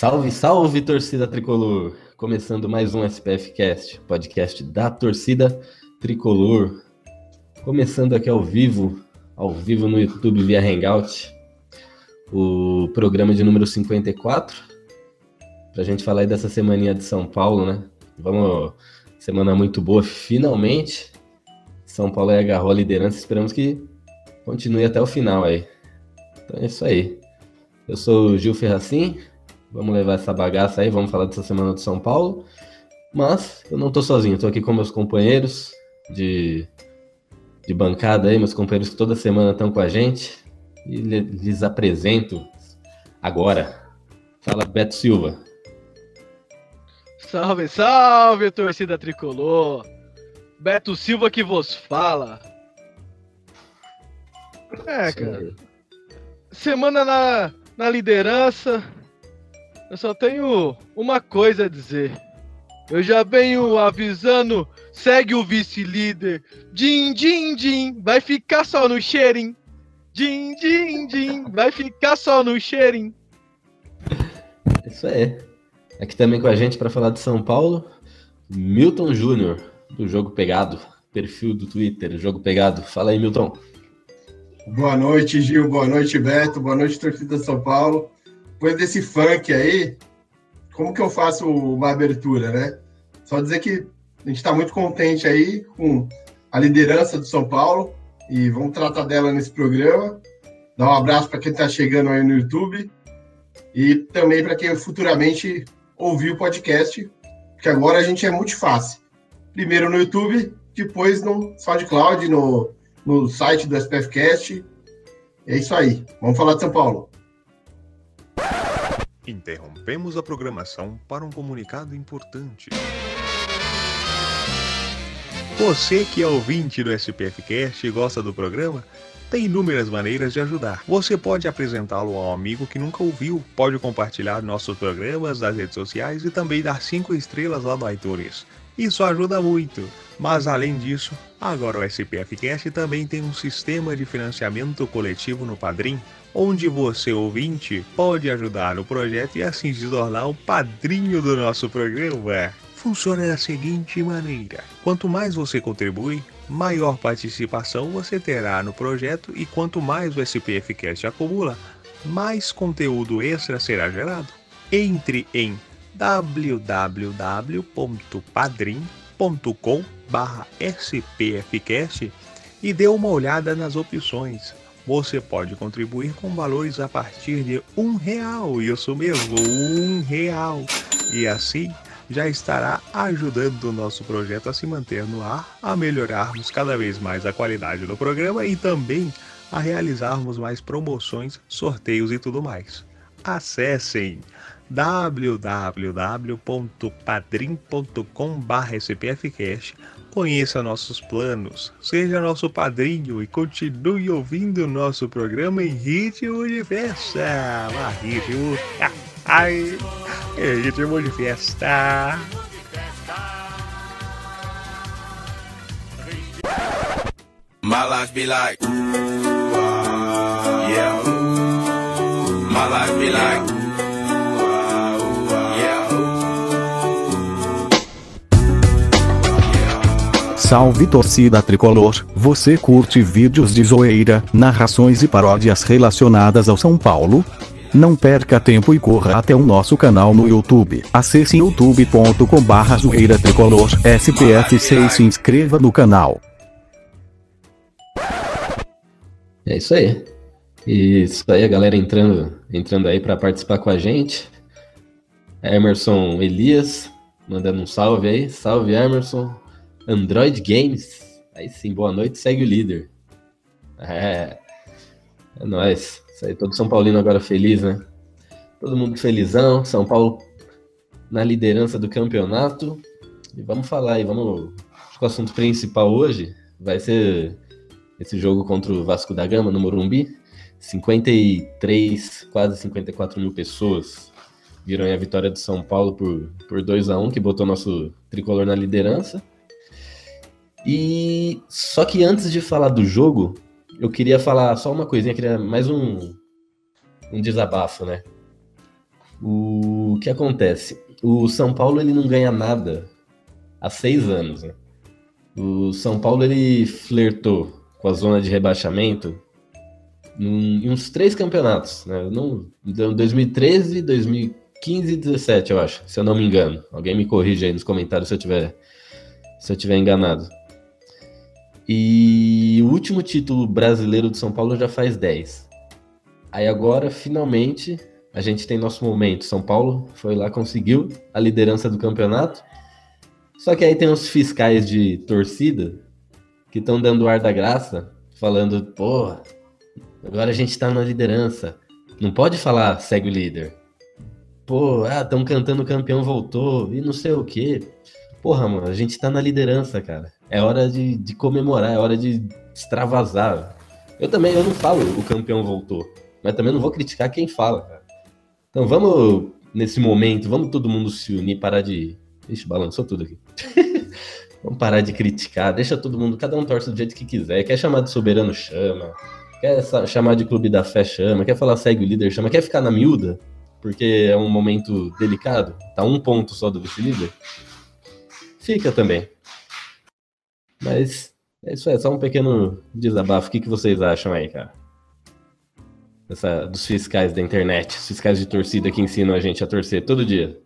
Salve, salve, torcida tricolor! Começando mais um SPF Cast, podcast da torcida tricolor. Começando aqui ao vivo, ao vivo no YouTube via Hangout, o programa de número 54. Pra gente falar aí dessa semaninha de São Paulo, né? Vamos, semana muito boa, finalmente. São Paulo agarrou a liderança, esperamos que continue até o final aí. Então é isso aí. Eu sou o Gil Ferracin, vamos levar essa bagaça aí, vamos falar dessa semana do São Paulo. Mas eu não tô sozinho, tô aqui com meus companheiros de, de bancada aí, meus companheiros que toda semana estão com a gente. E lhes apresento agora. Fala, Beto Silva. Salve, salve, torcida tricolor! Beto Silva que vos fala. É, cara. Semana na, na liderança, eu só tenho uma coisa a dizer. Eu já venho avisando, segue o vice-líder. Din, din, din, vai ficar só no cheirinho. Din, din, din, vai ficar só no cheirinho. Isso aí. Aqui também com a gente para falar de São Paulo, Milton Júnior, do Jogo Pegado, perfil do Twitter, Jogo Pegado. Fala aí, Milton. Boa noite, Gil. Boa noite, Beto. Boa noite, torcida São Paulo. Depois desse funk aí, como que eu faço uma abertura, né? Só dizer que a gente está muito contente aí com a liderança do São Paulo e vamos tratar dela nesse programa. Dar um abraço para quem está chegando aí no YouTube e também para quem futuramente ouvir o podcast, porque agora a gente é multifácil. Primeiro no YouTube, depois no SoundCloud, no no site do SPFcast. É isso aí. Vamos falar de São Paulo. Interrompemos a programação para um comunicado importante. Você que é ouvinte do SPFcast e gosta do programa, tem inúmeras maneiras de ajudar. Você pode apresentá-lo a um amigo que nunca ouviu, pode compartilhar nossos programas nas redes sociais e também dar 5 estrelas lá no iTunes. Isso ajuda muito. Mas além disso, agora o SPFcast também tem um sistema de financiamento coletivo no Padrim, onde você, ouvinte, pode ajudar no projeto e assim se tornar o padrinho do nosso programa. Funciona da seguinte maneira: quanto mais você contribui, maior participação você terá no projeto e quanto mais o SPFcast acumula, mais conteúdo extra será gerado. Entre em www.padrim.com spfcast e dê uma olhada nas opções. Você pode contribuir com valores a partir de um real, isso mesmo, um real. E assim já estará ajudando o nosso projeto a se manter no ar, a melhorarmos cada vez mais a qualidade do programa e também a realizarmos mais promoções, sorteios e tudo mais. Acessem www.padrim.com.br Conheça nossos planos, seja nosso padrinho e continue ouvindo nosso programa em ritmo de festa. Mas ritmo. Ai, ritmo de festa. My life be like, yeah. My life be like. Salve torcida tricolor, você curte vídeos de zoeira, narrações e paródias relacionadas ao São Paulo? Não perca tempo e corra até o nosso canal no YouTube. Acesse youtube.com barra zoeira tricolor SPF6 e se inscreva no canal. É isso aí. Isso aí, a galera entrando, entrando aí para participar com a gente. Emerson Elias, mandando um salve aí. Salve, Emerson. Android Games. Aí sim, boa noite, segue o líder. É, é nóis. Isso aí, todo São Paulino agora feliz, né? Todo mundo felizão, São Paulo na liderança do campeonato. E vamos falar aí, vamos. Acho que o assunto principal hoje vai ser esse jogo contra o Vasco da Gama no Morumbi. 53, quase 54 mil pessoas viram a vitória do São Paulo por, por 2 a 1 que botou nosso tricolor na liderança. E só que antes de falar do jogo, eu queria falar só uma coisinha, queria mais um, um desabafo, né? O que acontece? O São Paulo ele não ganha nada há seis anos. Né? O São Paulo ele flertou com a zona de rebaixamento em uns três campeonatos, né? Não, 2013, 2015 e 2017, eu acho, se eu não me engano. Alguém me corrige aí nos comentários se eu tiver se eu tiver enganado. E o último título brasileiro do São Paulo já faz 10. Aí agora, finalmente, a gente tem nosso momento. São Paulo foi lá, conseguiu a liderança do campeonato. Só que aí tem os fiscais de torcida que estão dando ar da graça, falando, pô, agora a gente tá na liderança. Não pode falar segue o líder. Pô, ah, estão cantando o campeão voltou e não sei o quê. Porra, mano, a gente tá na liderança, cara. É hora de, de comemorar, é hora de extravasar. Eu também, eu não falo o campeão voltou, mas também não vou criticar quem fala, cara. Então vamos, nesse momento, vamos todo mundo se unir, parar de. Ixi, balançou tudo aqui. vamos parar de criticar, deixa todo mundo, cada um torce do jeito que quiser. Quer chamar de soberano, chama. Quer chamar de clube da fé, chama. Quer falar segue o líder, chama. Quer ficar na miúda, porque é um momento delicado, tá um ponto só do vice-líder. Fica também. Mas é isso aí, só um pequeno desabafo. O que, que vocês acham aí, cara? Essa, dos fiscais da internet, os fiscais de torcida que ensinam a gente a torcer todo dia.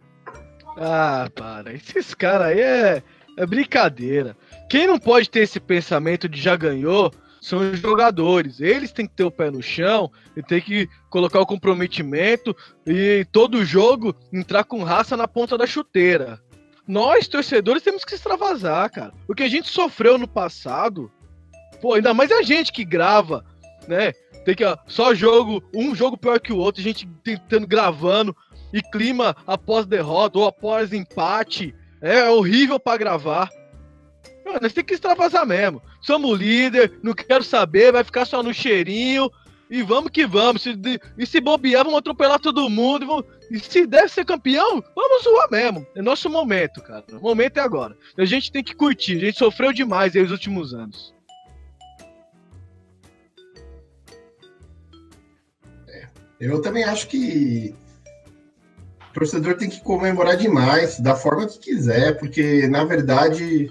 Ah, para. Esses caras aí é, é brincadeira. Quem não pode ter esse pensamento de já ganhou são os jogadores. Eles têm que ter o pé no chão e tem que colocar o comprometimento e todo jogo entrar com raça na ponta da chuteira. Nós, torcedores, temos que extravasar, cara. O que a gente sofreu no passado, pô, ainda mais a gente que grava, né? Tem que, ó, só jogo, um jogo pior que o outro, a gente tentando gravando, e clima após derrota ou após empate. É horrível para gravar. Mano, nós temos que extravasar mesmo. Somos líder, não quero saber, vai ficar só no cheirinho. E vamos que vamos. Se, e se bobear, vamos atropelar todo mundo. Vamos, e se der ser campeão, vamos zoar mesmo. É nosso momento, cara. O momento é agora. A gente tem que curtir. A gente sofreu demais aí os últimos anos. É, eu também acho que o torcedor tem que comemorar demais, da forma que quiser, porque na verdade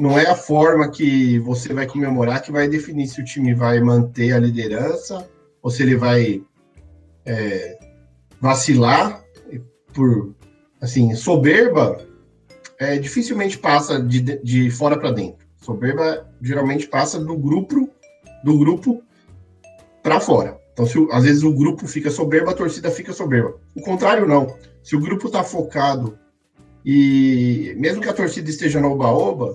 não é a forma que você vai comemorar que vai definir se o time vai manter a liderança ou se ele vai é, vacilar por assim soberba é, dificilmente passa de, de fora para dentro. Soberba geralmente passa do grupo do grupo para fora. Então se, às vezes o grupo fica soberba a torcida fica soberba. O contrário não. Se o grupo está focado e mesmo que a torcida esteja no oba-oba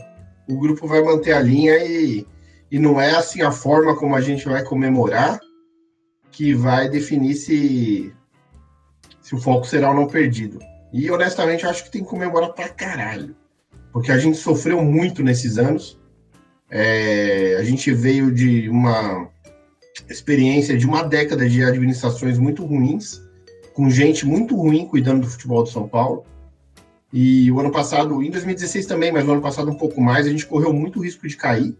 o grupo vai manter a linha e, e não é assim a forma como a gente vai comemorar que vai definir se, se o foco será ou não perdido. E honestamente, eu acho que tem que comemorar pra caralho. Porque a gente sofreu muito nesses anos. É, a gente veio de uma experiência de uma década de administrações muito ruins, com gente muito ruim cuidando do futebol do São Paulo. E o ano passado, em 2016 também, mas no ano passado um pouco mais, a gente correu muito risco de cair.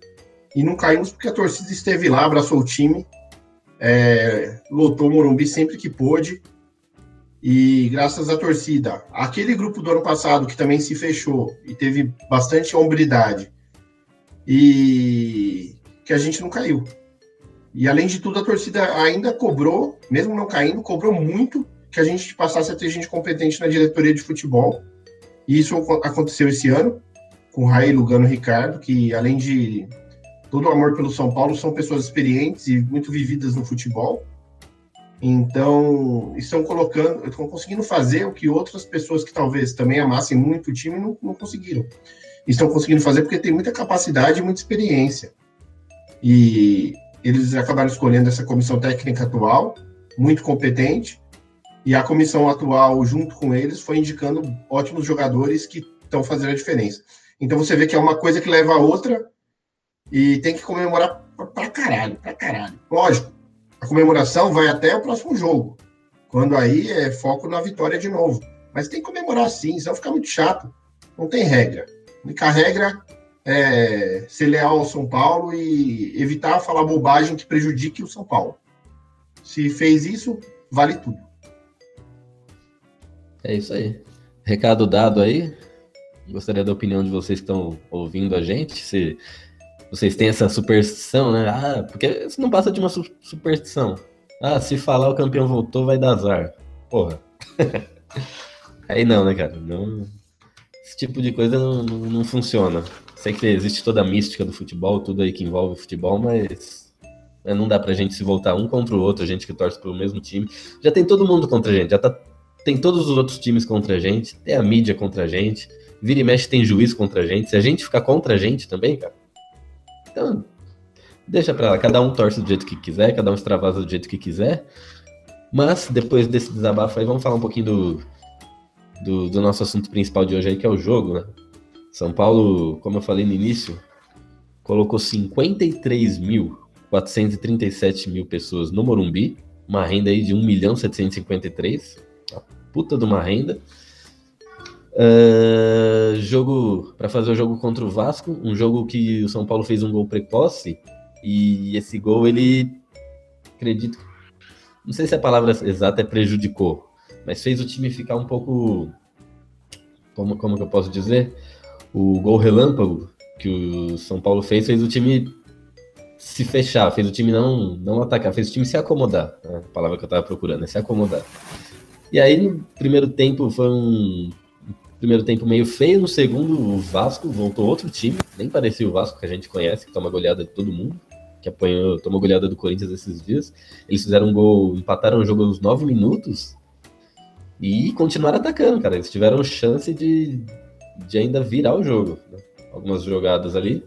E não caímos porque a torcida esteve lá, abraçou o time, é, lotou o Morumbi sempre que pôde. E graças à torcida, aquele grupo do ano passado que também se fechou e teve bastante hombridade, e que a gente não caiu. E além de tudo, a torcida ainda cobrou, mesmo não caindo, cobrou muito que a gente passasse a ter gente competente na diretoria de futebol e isso aconteceu esse ano com Raí, Lugano Ricardo, que além de todo o amor pelo São Paulo, são pessoas experientes e muito vividas no futebol. Então, estão colocando, estão conseguindo fazer o que outras pessoas que talvez também amassem muito o time não, não conseguiram. Estão conseguindo fazer porque tem muita capacidade e muita experiência. E eles acabaram escolhendo essa comissão técnica atual, muito competente, E a comissão atual, junto com eles, foi indicando ótimos jogadores que estão fazendo a diferença. Então você vê que é uma coisa que leva a outra e tem que comemorar pra, caralho, pra caralho. Lógico, a comemoração vai até o próximo jogo, quando aí é foco na vitória de novo. Mas tem que comemorar sim, senão fica muito chato. Não tem regra. A única regra é ser leal ao São Paulo e evitar falar bobagem que prejudique o São Paulo. Se fez isso, vale tudo. É isso aí. Recado dado aí. Gostaria da opinião de vocês que estão ouvindo a gente. Se vocês têm essa superstição, né? Ah, porque isso não passa de uma su- superstição. Ah, se falar o campeão voltou, vai dar azar. Porra. aí não, né, cara? Não, esse tipo de coisa não, não, não funciona. Sei que existe toda a mística do futebol, tudo aí que envolve o futebol, mas né, não dá pra gente se voltar um contra o outro, a gente que torce pro mesmo time. Já tem todo mundo contra a gente, já tá, tem todos os outros times contra a gente, tem a mídia contra a gente, vira e mexe tem juiz contra a gente. Se a gente ficar contra a gente também, cara, então deixa pra lá, cada um torce do jeito que quiser, cada um extravasa do jeito que quiser. Mas depois desse desabafo aí, vamos falar um pouquinho do, do, do nosso assunto principal de hoje aí, que é o jogo, né? São Paulo, como eu falei no início, colocou 53.437 mil pessoas no Morumbi, uma renda aí de 1 milhão 753, uma puta de uma renda. Uh, jogo para fazer o jogo contra o Vasco, um jogo que o São Paulo fez um gol precoce e esse gol ele acredito, não sei se a palavra exata é prejudicou, mas fez o time ficar um pouco como, como que eu posso dizer? O gol relâmpago que o São Paulo fez, fez o time se fechar, fez o time não, não atacar, fez o time se acomodar. né? A palavra que eu tava procurando, é se acomodar. E aí, no primeiro tempo, foi um primeiro tempo meio feio, no segundo, o Vasco voltou outro time, nem parecia o Vasco que a gente conhece, que toma goleada de todo mundo, que apanhou, tomou goleada do Corinthians esses dias. Eles fizeram um gol, empataram o jogo aos nove minutos e continuaram atacando, cara. Eles tiveram chance de, de ainda virar o jogo. né? Algumas jogadas ali.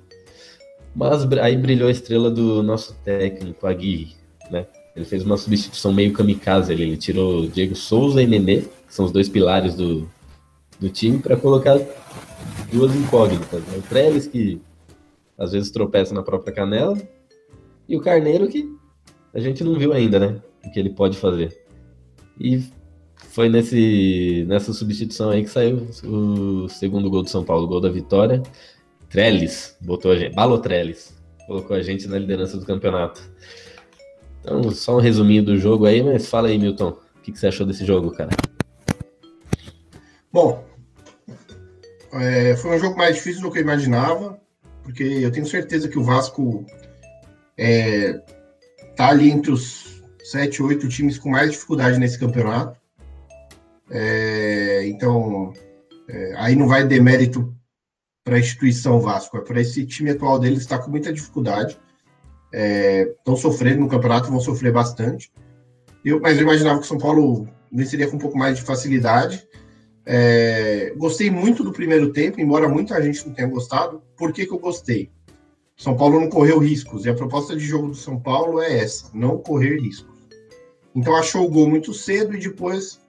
Mas aí brilhou a estrela do nosso técnico, Aguirre, né? Ele fez uma substituição meio kamikaze ali. Ele tirou Diego Souza e Nenê, que são os dois pilares do, do time, para colocar duas incógnitas. Né? O Trellis, que às vezes tropeça na própria canela, e o Carneiro, que a gente não viu ainda, né? O que ele pode fazer. E foi nesse, nessa substituição aí que saiu o segundo gol do São Paulo, o gol da vitória. Trellis botou a gente, Balotrellis, colocou a gente na liderança do campeonato. Então, só um resuminho do jogo aí, mas fala aí, Milton, o que, que você achou desse jogo, cara? Bom, é, foi um jogo mais difícil do que eu imaginava, porque eu tenho certeza que o Vasco é, tá ali entre os sete, oito times com mais dificuldade nesse campeonato. É, então, é, aí não vai demérito para a instituição Vasco, é para esse time atual deles está com muita dificuldade. Estão sofrendo no campeonato, vão sofrer bastante. Eu, mas eu imaginava que o São Paulo venceria com um pouco mais de facilidade. É, gostei muito do primeiro tempo, embora muita gente não tenha gostado. Por que, que eu gostei? São Paulo não correu riscos, e a proposta de jogo do São Paulo é essa: não correr riscos. Então achou o gol muito cedo e depois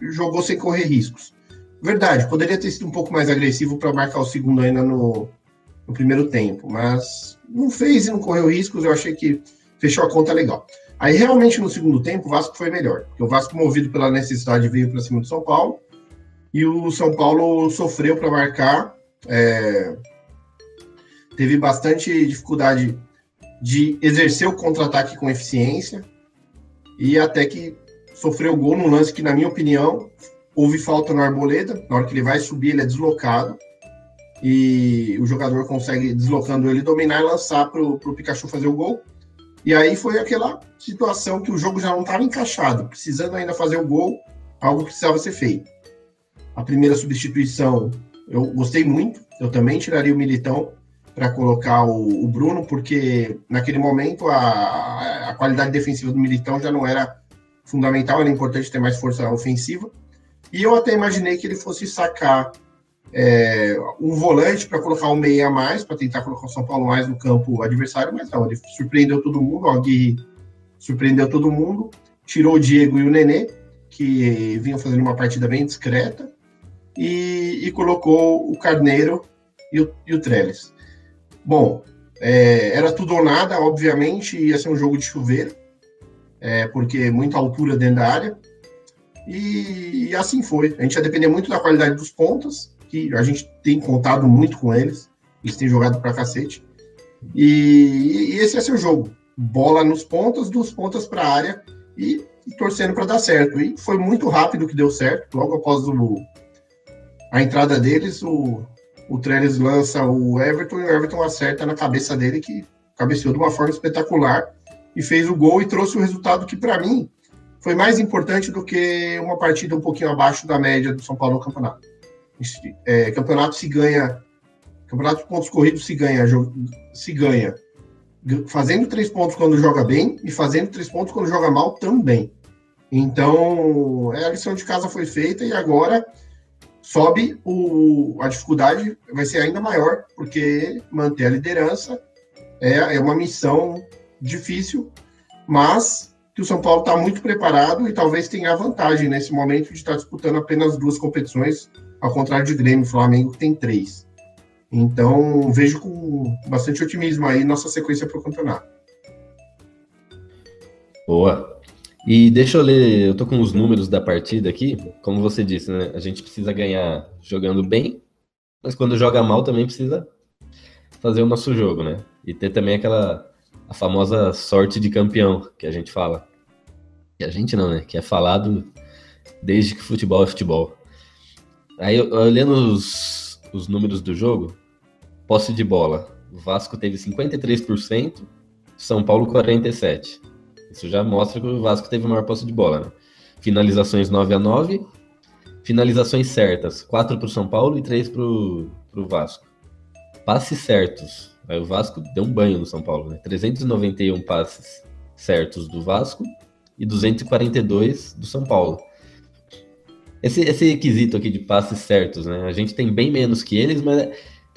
jogou sem correr riscos. Verdade, poderia ter sido um pouco mais agressivo para marcar o segundo ainda no, no primeiro tempo, mas não fez e não correu riscos. Eu achei que fechou a conta legal. Aí realmente no segundo tempo o Vasco foi melhor, porque o Vasco, movido pela necessidade, veio para cima do São Paulo e o São Paulo sofreu para marcar. é, teve bastante dificuldade de exercer o contra-ataque com eficiência e até que sofreu gol num lance que, na minha opinião, houve falta no Arboleda. Na hora que ele vai subir, ele é deslocado e o jogador consegue, deslocando ele, dominar e lançar para o Pikachu fazer o gol. E aí foi aquela situação que o jogo já não estava encaixado, precisando ainda fazer o gol, algo que precisava ser feito. A primeira substituição eu gostei muito, eu também tiraria o Militão para colocar o, o Bruno, porque naquele momento a, a qualidade defensiva do Militão já não era fundamental, era importante ter mais força ofensiva. E eu até imaginei que ele fosse sacar é, um volante para colocar um meia a mais, para tentar colocar o São Paulo mais no campo adversário, mas não, ele surpreendeu todo mundo, o Aguirre surpreendeu todo mundo, tirou o Diego e o Nenê, que vinha fazendo uma partida bem discreta, e, e colocou o Carneiro e o, e o Trellis. Bom, é, era tudo ou nada, obviamente, ia ser um jogo de chuveiro, é, porque muita altura dentro da área, e, e, assim foi. A gente ia depender muito da qualidade dos pontas, que a gente tem contado muito com eles, eles têm jogado pra cacete, e, e esse ser o jogo. Bola nos pontas, dos pontas para a área, e, e torcendo para dar certo. E foi muito rápido que deu certo, logo após o, a entrada deles, o, o Trellis lança o Everton e o Everton acerta na cabeça dele, que cabeceou de uma forma espetacular e fez o gol e trouxe o resultado que, para mim, foi mais importante do que uma partida um pouquinho abaixo da média do São Paulo no campeonato. É, campeonato se ganha, campeonato de pontos corridos se ganha, se ganha fazendo três pontos quando joga bem e fazendo três pontos quando joga mal também. Então, é, a lição de casa foi feita e agora sobe o, a dificuldade vai ser ainda maior, porque manter a liderança é, é uma missão difícil, mas que o São Paulo está muito preparado e talvez tenha vantagem nesse momento de estar disputando apenas duas competições, ao contrário de Grêmio e Flamengo, que tem três. Então, vejo com bastante otimismo aí nossa sequência para o campeonato. Boa. E deixa eu ler, eu tô com os números da partida aqui. Como você disse, né? A gente precisa ganhar jogando bem, mas quando joga mal também precisa fazer o nosso jogo, né? E ter também aquela a famosa sorte de campeão que a gente fala. Que a gente não, né? Que é falado desde que futebol é futebol. Aí, olhando os, os números do jogo, posse de bola. O Vasco teve 53%, São Paulo 47%. Isso já mostra que o Vasco teve maior posse de bola. Né? Finalizações 9 a 9 finalizações certas, 4 para o São Paulo e 3 para o Vasco. Passes certos. Aí o Vasco deu um banho no São Paulo, né? 391 passes certos do Vasco e 242 do São Paulo. Esse, esse quesito aqui de passes certos, né? A gente tem bem menos que eles, mas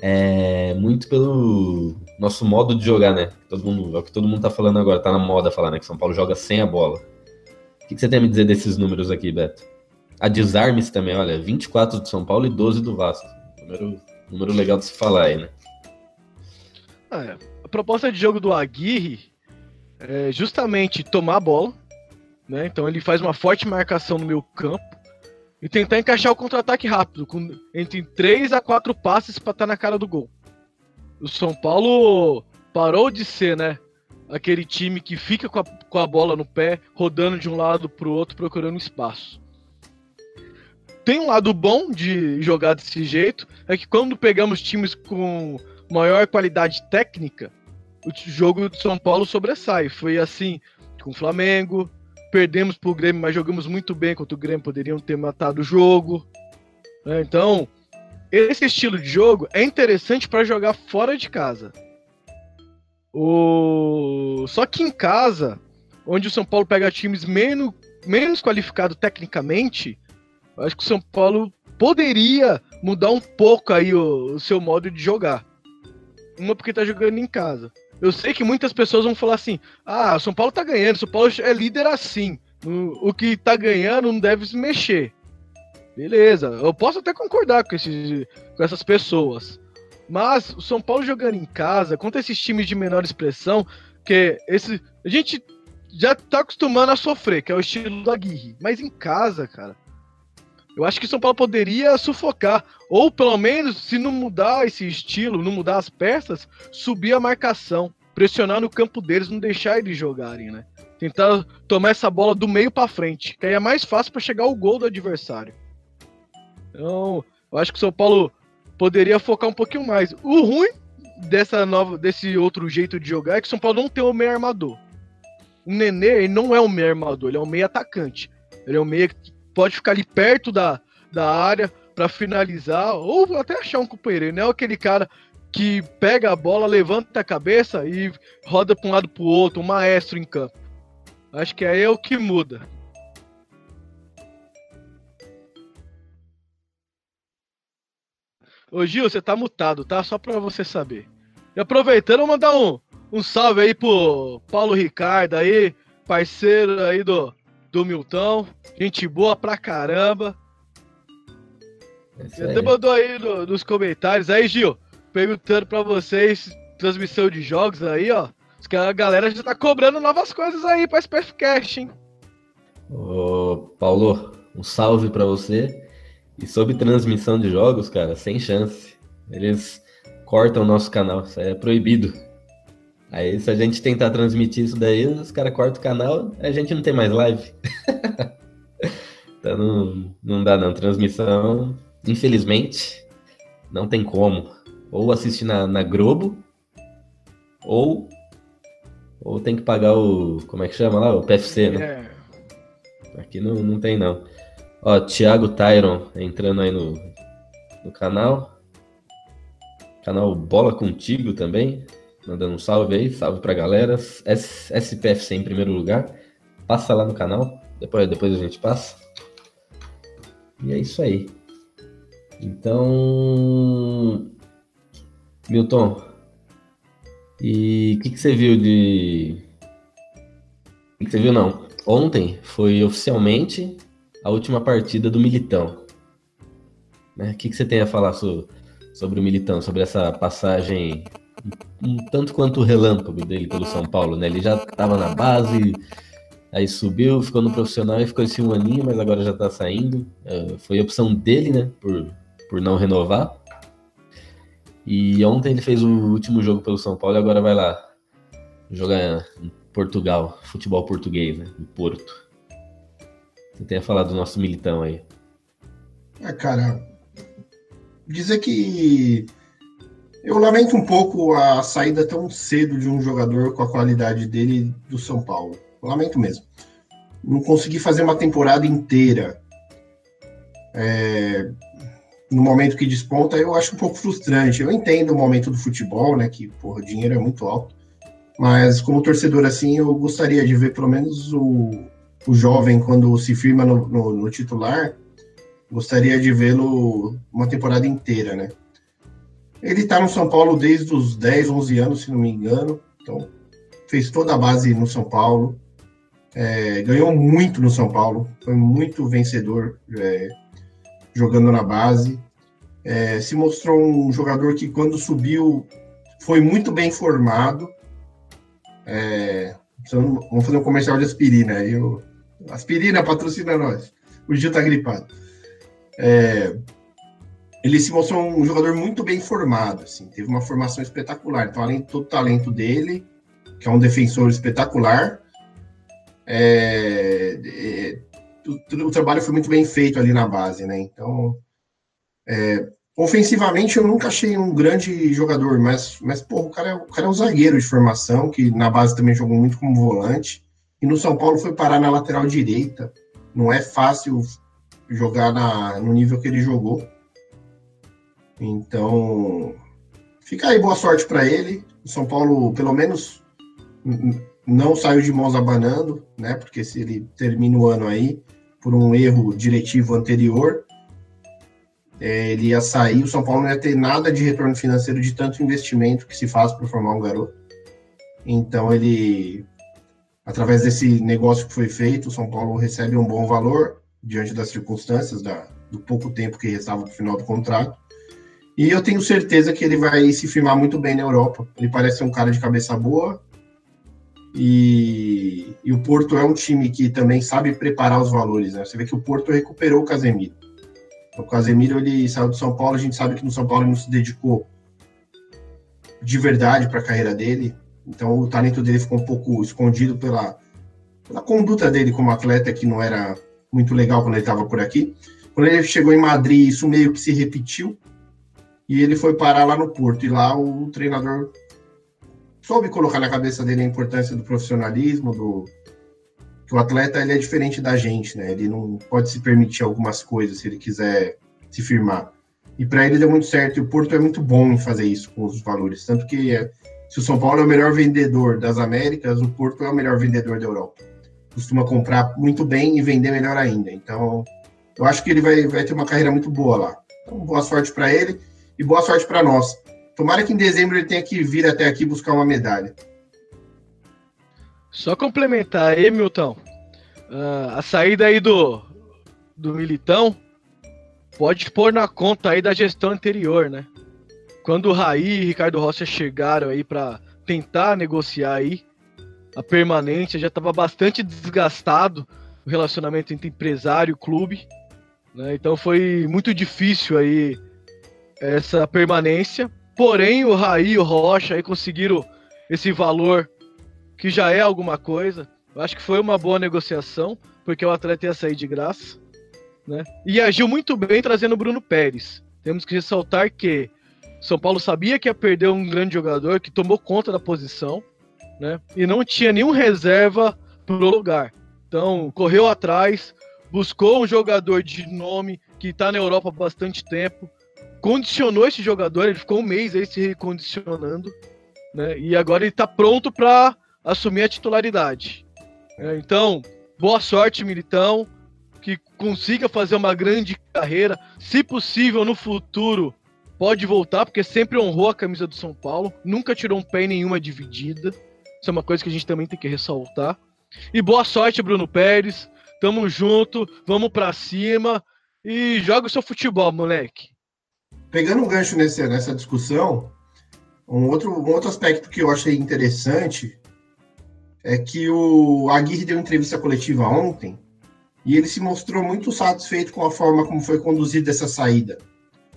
é muito pelo nosso modo de jogar, né? Todo mundo, é o que todo mundo tá falando agora, tá na moda falar, né? Que São Paulo joga sem a bola. O que, que você tem a me dizer desses números aqui, Beto? A desarmes também, olha, 24 do São Paulo e 12 do Vasco. Número, número legal de se falar aí, né? Ah, é. A proposta de jogo do Aguirre é justamente tomar a bola, né? Então ele faz uma forte marcação no meu campo e tentar encaixar o contra-ataque rápido, com entre 3 a 4 passes para estar tá na cara do gol. O São Paulo parou de ser, né? Aquele time que fica com a, com a bola no pé, rodando de um lado para o outro, procurando espaço. Tem um lado bom de jogar desse jeito, é que quando pegamos times com maior qualidade técnica, o jogo do São Paulo sobressai. Foi assim com o Flamengo, perdemos pro Grêmio, mas jogamos muito bem contra o Grêmio, poderiam ter matado o jogo. Né? Então, esse estilo de jogo é interessante para jogar fora de casa. O... Só que em casa, onde o São Paulo pega times menos, menos qualificados tecnicamente, acho que o São Paulo poderia mudar um pouco aí o, o seu modo de jogar. Uma porque tá jogando em casa. Eu sei que muitas pessoas vão falar assim: ah, São Paulo tá ganhando, São Paulo é líder assim. O, o que tá ganhando não deve se mexer. Beleza, eu posso até concordar com, esses, com essas pessoas. Mas o São Paulo jogando em casa, contra esses times de menor expressão, que esse, a gente já tá acostumando a sofrer, que é o estilo da Aguirre. Mas em casa, cara, eu acho que o São Paulo poderia sufocar. Ou pelo menos, se não mudar esse estilo, não mudar as peças, subir a marcação. Pressionar no campo deles, não deixar eles jogarem, né? Tentar tomar essa bola do meio para frente, que aí é mais fácil para chegar ao gol do adversário. Então, eu acho que o São Paulo poderia focar um pouquinho mais. O ruim dessa nova, desse outro jeito de jogar é que o São Paulo não tem o meio armador. O Nenê, ele não é o meio armador, ele é o meio atacante. Ele é o meio que pode ficar ali perto da, da área para finalizar, ou até achar um companheiro. Não é aquele cara que pega a bola, levanta a cabeça e roda para um lado para o outro, um maestro em campo. Acho que aí é o que muda. Ô Gil, você tá mutado, tá? Só pra você saber. E aproveitando, mandar um, um salve aí pro Paulo Ricardo aí, parceiro aí do, do Milton. Gente boa pra caramba. É Você até mandou aí no- nos comentários aí, Gil, perguntando pra vocês, transmissão de jogos aí, ó. Que a galera já tá cobrando novas coisas aí pra SPF Cash, hein? Ô, Paulo, um salve pra você. E sobre transmissão de jogos, cara, sem chance. Eles cortam o nosso canal, isso aí é proibido. Aí, se a gente tentar transmitir isso daí, os caras cortam o canal, a gente não tem mais live. então não, não dá não. Transmissão, infelizmente, não tem como. Ou assistir na, na Globo, ou, ou tem que pagar o. Como é que chama lá? O PFC, né? É. Aqui não, não tem, não. Ó, Thiago Tyron entrando aí no, no canal. Canal Bola Contigo também. Mandando um salve aí, salve pra galera. S- SPFC em primeiro lugar. Passa lá no canal. Depois, depois a gente passa. E é isso aí. Então. Milton. E o que, que você viu de. O que, que você viu, não? Ontem foi oficialmente a última partida do Militão. Né? O que, que você tem a falar so- sobre o Militão, sobre essa passagem um tanto quanto relâmpago dele pelo São Paulo, né? Ele já estava na base, aí subiu, ficou no profissional e ficou esse um aninho, mas agora já tá saindo. É, foi opção dele, né? Por, por não renovar. E ontem ele fez o último jogo pelo São Paulo e agora vai lá jogar em Portugal, futebol português, né? Em Porto. Você tem a falar do nosso militão aí. É, cara, dizer que eu lamento um pouco a saída tão cedo de um jogador com a qualidade dele do São Paulo. Eu lamento mesmo. Não consegui fazer uma temporada inteira. É, no momento que desponta, eu acho um pouco frustrante. Eu entendo o momento do futebol, né? Que porra, o dinheiro é muito alto. Mas como torcedor assim, eu gostaria de ver pelo menos o, o jovem quando se firma no, no- no titular, gostaria de vê-lo uma temporada inteira, né? Ele tá no São Paulo desde os 10, 11 anos, se não me engano. Então, fez toda a base no São Paulo. É, ganhou muito no São Paulo. Foi muito vencedor é, jogando na base. É, se mostrou um jogador que, quando subiu, foi muito bem formado. É, vamos fazer um comercial de aspirina. aí aspirina patrocina nós. O Gil tá gripado. É, ele se mostrou um jogador muito bem formado, assim, teve uma formação espetacular. Então, além de todo o talento dele, que é um defensor espetacular, é, é, o, o trabalho foi muito bem feito ali na base, né? Então, é, ofensivamente, eu nunca achei um grande jogador, mas, mas pô, o cara, é, o cara é um zagueiro de formação, que na base também jogou muito como volante, e no São Paulo foi parar na lateral direita. Não é fácil jogar na, no nível que ele jogou. Então, fica aí boa sorte para ele. O São Paulo, pelo menos, não saiu de mãos abanando, né? Porque se ele termina o ano aí por um erro diretivo anterior, é, ele ia sair. O São Paulo não ia ter nada de retorno financeiro de tanto investimento que se faz para formar um garoto. Então, ele, através desse negócio que foi feito, o São Paulo recebe um bom valor diante das circunstâncias, da, do pouco tempo que restava para o final do contrato. E eu tenho certeza que ele vai se firmar muito bem na Europa. Ele parece ser um cara de cabeça boa. E, e o Porto é um time que também sabe preparar os valores. Né? Você vê que o Porto recuperou o Casemiro. O Casemiro ele saiu do São Paulo. A gente sabe que no São Paulo ele não se dedicou de verdade para a carreira dele. Então o talento dele ficou um pouco escondido pela, pela conduta dele como atleta, que não era muito legal quando ele estava por aqui. Quando ele chegou em Madrid, isso meio que se repetiu e ele foi parar lá no Porto. E lá o treinador soube colocar na cabeça dele a importância do profissionalismo, do que o atleta ele é diferente da gente, né? Ele não pode se permitir algumas coisas se ele quiser se firmar. E para ele deu muito certo. E o Porto é muito bom em fazer isso com os valores, tanto que é, se o São Paulo é o melhor vendedor das Américas, o Porto é o melhor vendedor da Europa. Costuma comprar muito bem e vender melhor ainda. Então, eu acho que ele vai, vai ter uma carreira muito boa lá. Então, boa sorte para ele e boa sorte para nós. Tomara que em dezembro ele tenha que vir até aqui buscar uma medalha. Só complementar aí, Milton. uh, a saída aí do, do Militão pode pôr na conta aí da gestão anterior, né? Quando o Raí e Ricardo Rocha chegaram aí para tentar negociar aí a permanência, já estava bastante desgastado o relacionamento entre empresário e clube, né? Então foi muito difícil aí essa permanência. Porém, o Raí e o Rocha aí conseguiram esse valor que já é alguma coisa. Eu acho que foi uma boa negociação, porque o atleta ia sair de graça. Né? E agiu muito bem trazendo o Bruno Pérez. Temos que ressaltar que São Paulo sabia que ia perder um grande jogador que tomou conta da posição, né? E não tinha nenhum reserva pro lugar. Então, correu atrás, buscou um jogador de nome que está na Europa há bastante tempo, condicionou esse jogador, ele ficou um mês aí se recondicionando, né? E agora ele está pronto para assumir a titularidade. É, então, boa sorte, Militão, que consiga fazer uma grande carreira, se possível no futuro pode voltar, porque sempre honrou a camisa do São Paulo, nunca tirou um pé em nenhuma dividida. Isso é uma coisa que a gente também tem que ressaltar. E boa sorte, Bruno Pérez. Tamo junto, vamos para cima e joga o seu futebol, moleque. Pegando um gancho nesse, nessa discussão, um outro, um outro aspecto que eu achei interessante é que o Aguirre deu entrevista coletiva ontem e ele se mostrou muito satisfeito com a forma como foi conduzida essa saída,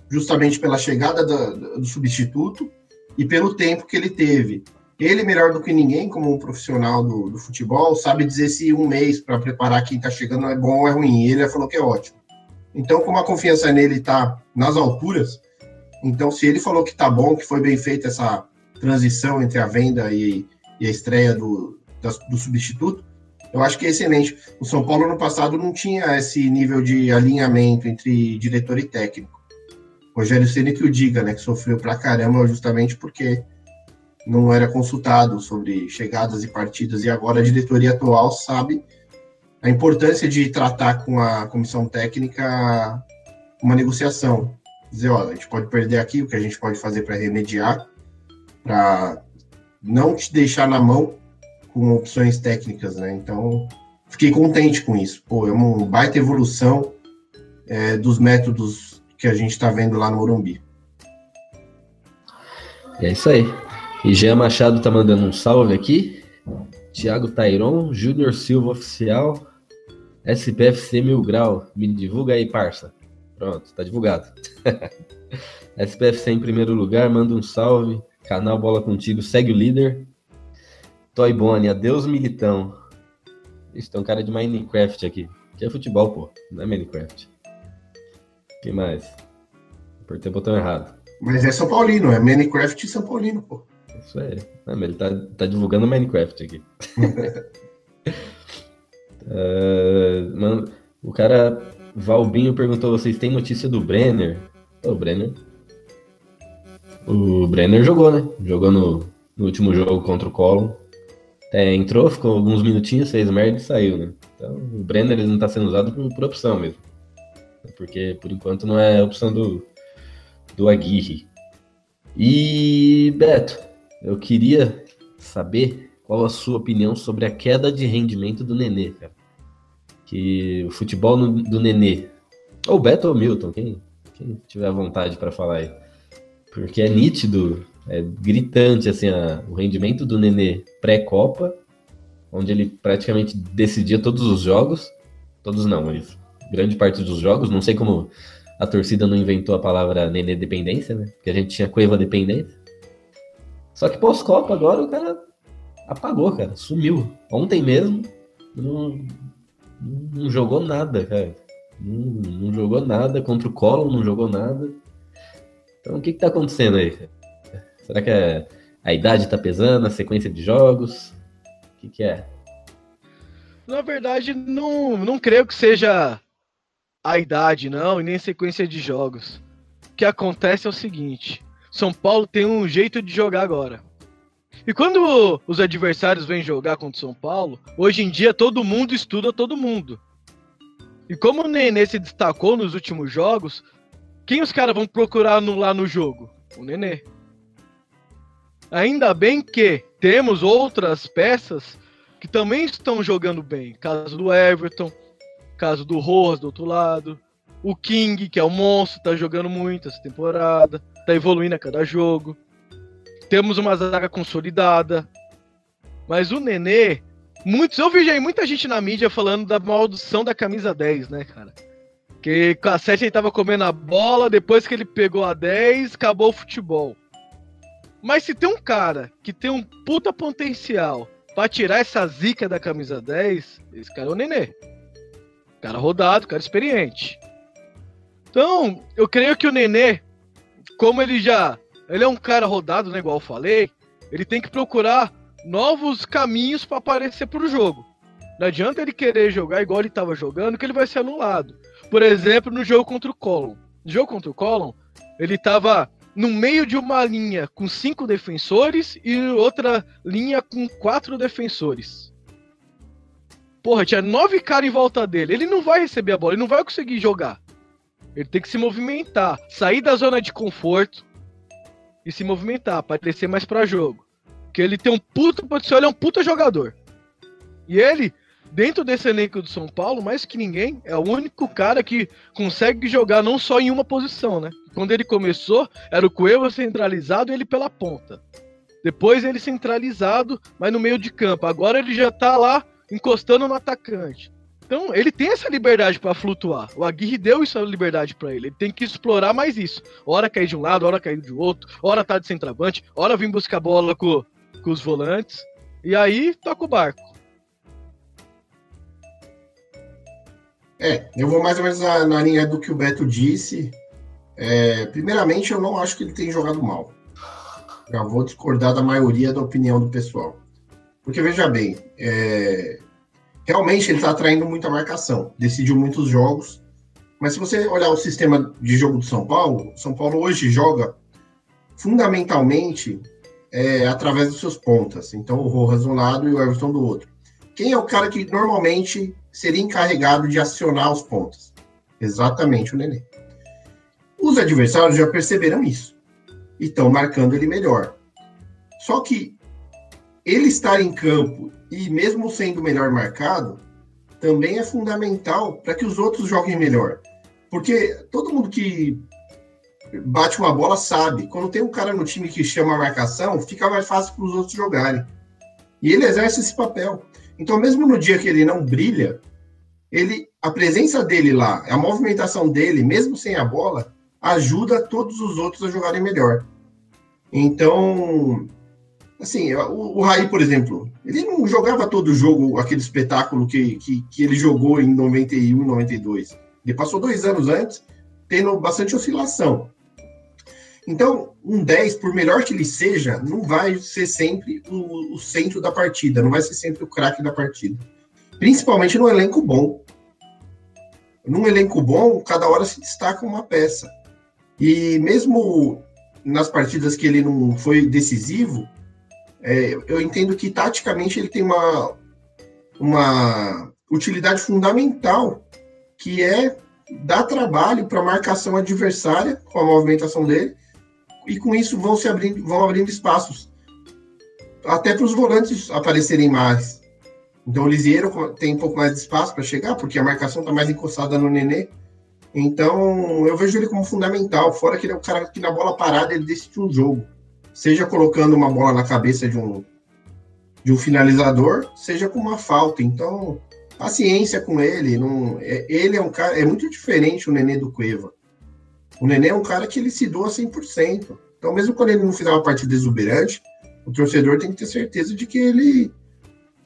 justamente pela chegada do, do substituto e pelo tempo que ele teve. Ele, melhor do que ninguém, como um profissional do, do futebol, sabe dizer se um mês para preparar quem está chegando é bom ou é ruim. Ele falou que é ótimo. Então, como a confiança nele está nas alturas, então se ele falou que está bom, que foi bem feita essa transição entre a venda e, e a estreia do, do substituto, eu acho que é excelente. O São Paulo no passado não tinha esse nível de alinhamento entre diretor e técnico. Rogério Ceni que o diga, né, que sofreu pra caramba justamente porque não era consultado sobre chegadas e partidas, e agora a diretoria atual sabe a importância de tratar com a comissão técnica uma negociação. Dizer, olha, a gente pode perder aqui, o que a gente pode fazer para remediar, para não te deixar na mão com opções técnicas, né? Então, fiquei contente com isso. Pô, é uma baita evolução é, dos métodos que a gente está vendo lá no Morumbi. É isso aí. E Jean Machado tá mandando um salve aqui. Tiago Tairon, Júnior Silva Oficial, SPFC Mil Grau. Me divulga aí, parça. Pronto, tá divulgado. SPFC em primeiro lugar, manda um salve. Canal Bola Contigo, segue o líder. Toy Bonnie, adeus militão. Isso, tem um cara de Minecraft aqui. Que é futebol, pô. Não é Minecraft. Quem mais? Apertei o botão errado. Mas é São Paulino, é Minecraft e São Paulino, pô. Isso aí. Não, ele tá, tá divulgando Minecraft aqui. uh, mano, o cara Valbinho perguntou: vocês têm notícia do Brenner? O Brenner. O Brenner jogou, né? Jogou no, no último jogo contra o Column. É, entrou, ficou alguns minutinhos, fez merda e saiu, né? Então o Brenner ele não tá sendo usado por, por opção mesmo. Porque por enquanto não é opção do, do Aguirre. E Beto, eu queria saber qual a sua opinião sobre a queda de rendimento do Nenê, cara. Que o futebol no, do Nenê, ou Beto ou Milton, quem, quem tiver vontade para falar aí. Porque é nítido, é gritante assim a, o rendimento do Nenê pré-copa, onde ele praticamente decidia todos os jogos, todos não, mas grande parte dos jogos, não sei como a torcida não inventou a palavra Nenê dependência, né? Porque a gente tinha Cueva dependência. Só que pós-Copa agora o cara apagou, cara. Sumiu. Ontem mesmo não, não jogou nada, cara. Não, não, jogou nada contra o Collor, não jogou nada. Então o que, que tá acontecendo aí? Será que é, a idade tá pesando, a sequência de jogos? O que, que é? Na verdade, não, não creio que seja a idade, não, e nem sequência de jogos. O que acontece é o seguinte: são Paulo tem um jeito de jogar agora. E quando os adversários vêm jogar contra o São Paulo, hoje em dia todo mundo estuda todo mundo. E como o Nenê se destacou nos últimos jogos, quem os caras vão procurar no, lá no jogo? O Nenê. Ainda bem que temos outras peças que também estão jogando bem. Caso do Everton, caso do Rojas do outro lado. O King, que é o monstro, tá jogando muito essa temporada. Tá evoluindo a cada jogo. Temos uma zaga consolidada. Mas o Nenê, muitos, eu vi já muita gente na mídia falando da maldição da camisa 10, né, cara? Que com a 7 ele tava comendo a bola, depois que ele pegou a 10, acabou o futebol. Mas se tem um cara que tem um puta potencial para tirar essa zica da camisa 10, esse cara é o Nenê. Cara rodado, cara experiente. Então, eu creio que o Nenê, como ele já. Ele é um cara rodado, né? Igual eu falei. Ele tem que procurar novos caminhos para aparecer pro jogo. Não adianta ele querer jogar igual ele estava jogando, que ele vai ser anulado. Por exemplo, no jogo contra o Colon. No jogo contra o Colon, ele estava no meio de uma linha com cinco defensores e outra linha com quatro defensores. Porra, tinha nove caras em volta dele. Ele não vai receber a bola, ele não vai conseguir jogar. Ele tem que se movimentar, sair da zona de conforto e se movimentar para descer mais para jogo. Porque ele tem um puta potencial, ele é um puta jogador. E ele, dentro desse elenco do São Paulo, mais que ninguém, é o único cara que consegue jogar não só em uma posição, né? Quando ele começou, era o Cueva centralizado e ele pela ponta. Depois ele centralizado, mas no meio de campo. Agora ele já tá lá encostando no atacante. Então, ele tem essa liberdade para flutuar. O Aguirre deu essa liberdade para ele. Ele tem que explorar mais isso. Hora cair de um lado, hora cair de outro, hora tá de centroavante, hora vir buscar bola com, com os volantes. E aí, toca o barco. É, eu vou mais ou menos na, na linha do que o Beto disse. É, primeiramente, eu não acho que ele tem jogado mal. Já vou discordar da maioria da opinião do pessoal. Porque, veja bem, é, realmente ele está atraindo muita marcação, decidiu muitos jogos. Mas se você olhar o sistema de jogo do São Paulo, São Paulo hoje joga fundamentalmente é, através dos seus pontas. Então, o Rojas de um lado e o Everton do outro. Quem é o cara que normalmente seria encarregado de acionar os pontas? Exatamente o Nenê. Os adversários já perceberam isso e estão marcando ele melhor. Só que ele estar em campo e mesmo sendo melhor marcado, também é fundamental para que os outros joguem melhor. Porque todo mundo que bate uma bola sabe, quando tem um cara no time que chama a marcação, fica mais fácil para os outros jogarem. E ele exerce esse papel. Então, mesmo no dia que ele não brilha, ele, a presença dele lá, a movimentação dele, mesmo sem a bola, ajuda todos os outros a jogarem melhor. Então, assim, o, o Raí, por exemplo, ele não jogava todo jogo, aquele espetáculo que, que, que ele jogou em 91 e 92. Ele passou dois anos antes, tendo bastante oscilação. Então, um 10, por melhor que ele seja, não vai ser sempre o, o centro da partida, não vai ser sempre o craque da partida. Principalmente no elenco bom. Num elenco bom, cada hora se destaca uma peça. E mesmo nas partidas que ele não foi decisivo, é, eu entendo que taticamente ele tem uma, uma utilidade fundamental, que é dar trabalho para a marcação adversária com a movimentação dele, e com isso vão se abrindo, vão abrindo espaços até para os volantes aparecerem mais. Então o Lisieiro tem um pouco mais de espaço para chegar, porque a marcação está mais encostada no Nenê. Então eu vejo ele como fundamental, fora que ele é o cara que na bola parada ele decide um jogo. Seja colocando uma bola na cabeça de um, de um finalizador, seja com uma falta. Então, paciência com ele. Não, é, ele é um cara, é muito diferente o Nenê do Cueva. O Nenê é um cara que ele se doa 100%. Então, mesmo quando ele não fizer uma partida exuberante, o torcedor tem que ter certeza de que ele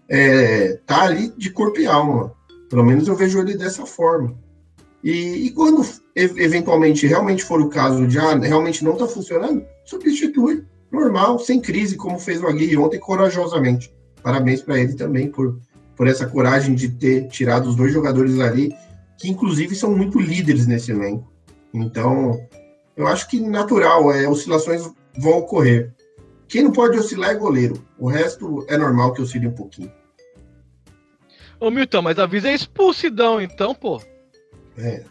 é, tá ali de corpo e alma. Pelo menos eu vejo ele dessa forma. E, e quando eventualmente realmente for o caso de ah, realmente não está funcionando, substitui, normal, sem crise, como fez o Aguirre ontem corajosamente. Parabéns para ele também por, por essa coragem de ter tirado os dois jogadores ali, que inclusive são muito líderes nesse elenco. Então, eu acho que natural, é, oscilações vão ocorrer. Quem não pode oscilar é goleiro. O resto é normal que oscile um pouquinho. Ô Milton, mas avisa a expulsidão então, pô. É.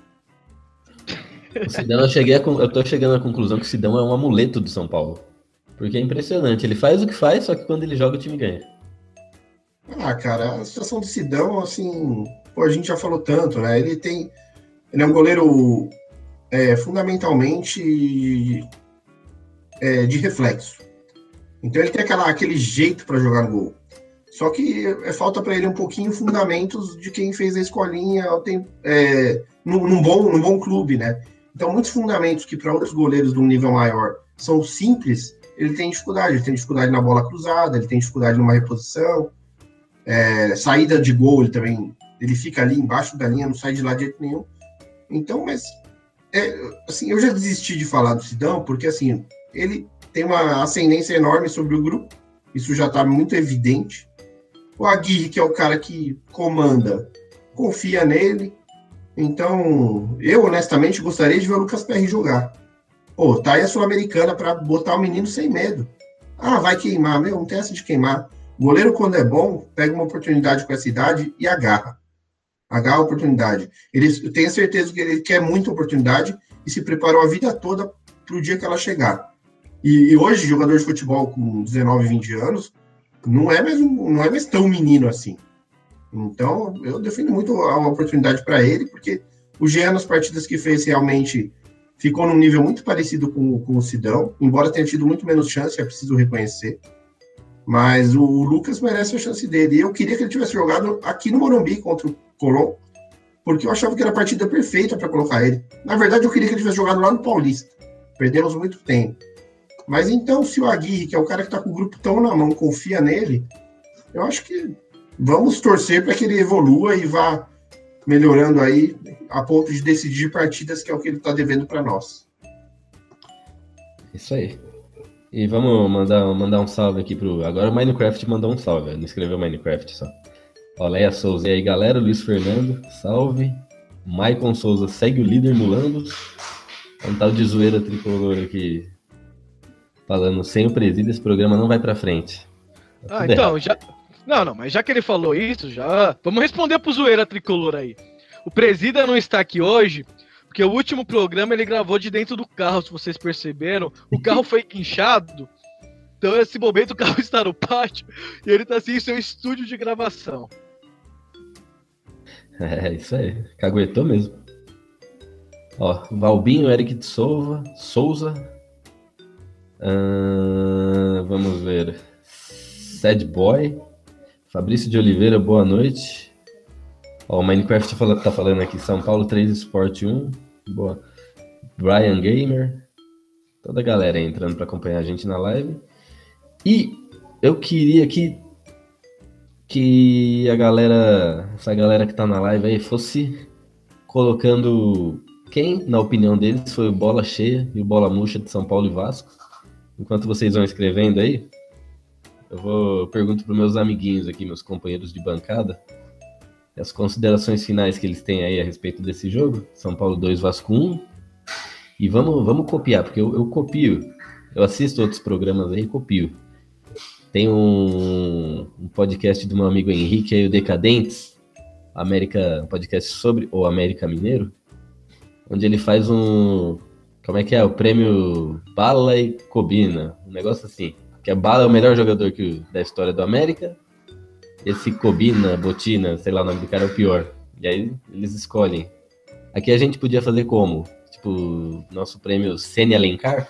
O Sidão, eu, cheguei a, eu tô chegando à conclusão que o Sidão é um amuleto do São Paulo. Porque é impressionante. Ele faz o que faz, só que quando ele joga, o time ganha. Ah, cara, a situação do Sidão, assim, pô, a gente já falou tanto, né? Ele tem. Ele é um goleiro é, fundamentalmente é, de reflexo. Então ele tem aquela, aquele jeito para jogar no gol. Só que é, falta para ele um pouquinho fundamentos de quem fez a escolinha tem, é, num, num, bom, num bom clube, né? Então, muitos fundamentos que para outros goleiros de um nível maior são simples, ele tem dificuldade. Ele tem dificuldade na bola cruzada, ele tem dificuldade numa reposição, é, saída de gol, ele também ele fica ali embaixo da linha, não sai de lá de jeito nenhum. Então, mas é, assim, eu já desisti de falar do Sidão, porque assim, ele tem uma ascendência enorme sobre o grupo, isso já está muito evidente. O Aguirre, que é o cara que comanda, confia nele. Então, eu honestamente gostaria de ver o Lucas Perry jogar. Pô, tá aí a Sul-Americana para botar o menino sem medo. Ah, vai queimar, meu, não tem essa de queimar. O goleiro, quando é bom, pega uma oportunidade com essa idade e agarra. Agarra a oportunidade. Ele, tenho certeza que ele quer muita oportunidade e se preparou a vida toda para o dia que ela chegar. E, e, hoje, jogador de futebol com 19, 20 anos, não é mais, não é mais tão menino assim. Então, eu defendo muito a oportunidade para ele, porque o Jean, nas partidas que fez, realmente ficou num nível muito parecido com, com o Sidão, embora tenha tido muito menos chance, é preciso reconhecer. Mas o Lucas merece a chance dele. Eu queria que ele tivesse jogado aqui no Morumbi contra o Colom, porque eu achava que era a partida perfeita para colocar ele. Na verdade, eu queria que ele tivesse jogado lá no Paulista. Perdemos muito tempo. Mas então, se o Aguirre, que é o cara que está com o grupo tão na mão, confia nele, eu acho que vamos torcer para que ele evolua e vá melhorando aí a ponto de decidir partidas, que é o que ele está devendo para nós. Isso aí. E vamos mandar, mandar um salve aqui pro. Agora o Minecraft mandou um salve, não escreveu Minecraft só. Oléia Souza e aí, galera. Luiz Fernando, salve. Maicon Souza segue o líder mulando. Um tal de zoeira tricolor aqui falando sem o presídio, esse programa não vai para frente. Tá ah, então, errado. já. Não, não, mas já que ele falou isso, já. Vamos responder pro zoeira tricolor aí. O presida não está aqui hoje, porque o último programa ele gravou de dentro do carro, se vocês perceberam. O carro foi guinchado. Então, nesse momento, o carro está no pátio e ele está assim em seu estúdio de gravação. É, isso aí. Caguetou mesmo. Ó, Valbinho, Eric de Souza, Souza, Uh, vamos ver. Sad Boy. Fabrício de Oliveira, boa noite. Ó, o Minecraft tá falando aqui, São Paulo 3 Sport 1. Boa. Brian Gamer. Toda a galera entrando para acompanhar a gente na live. E eu queria que que a galera, essa galera que tá na live aí fosse colocando quem, na opinião deles, foi o bola cheia e o bola murcha de São Paulo e Vasco enquanto vocês vão escrevendo aí, eu vou eu pergunto para meus amiguinhos aqui, meus companheiros de bancada, as considerações finais que eles têm aí a respeito desse jogo. São Paulo 2, Vasco 1. E vamos, vamos copiar, porque eu, eu copio. Eu assisto outros programas aí e copio. Tem um, um, podcast do meu amigo Henrique aí, o Decadentes, América, um podcast sobre o América Mineiro, onde ele faz um, como é que é? O prêmio Bala e Cobina. Um negócio assim. Que a Bala é o melhor jogador que, da história do América. Esse Cobina, Botina, sei lá o nome do cara é o pior. E aí eles escolhem. Aqui a gente podia fazer como? Tipo, nosso prêmio Sene Alencar?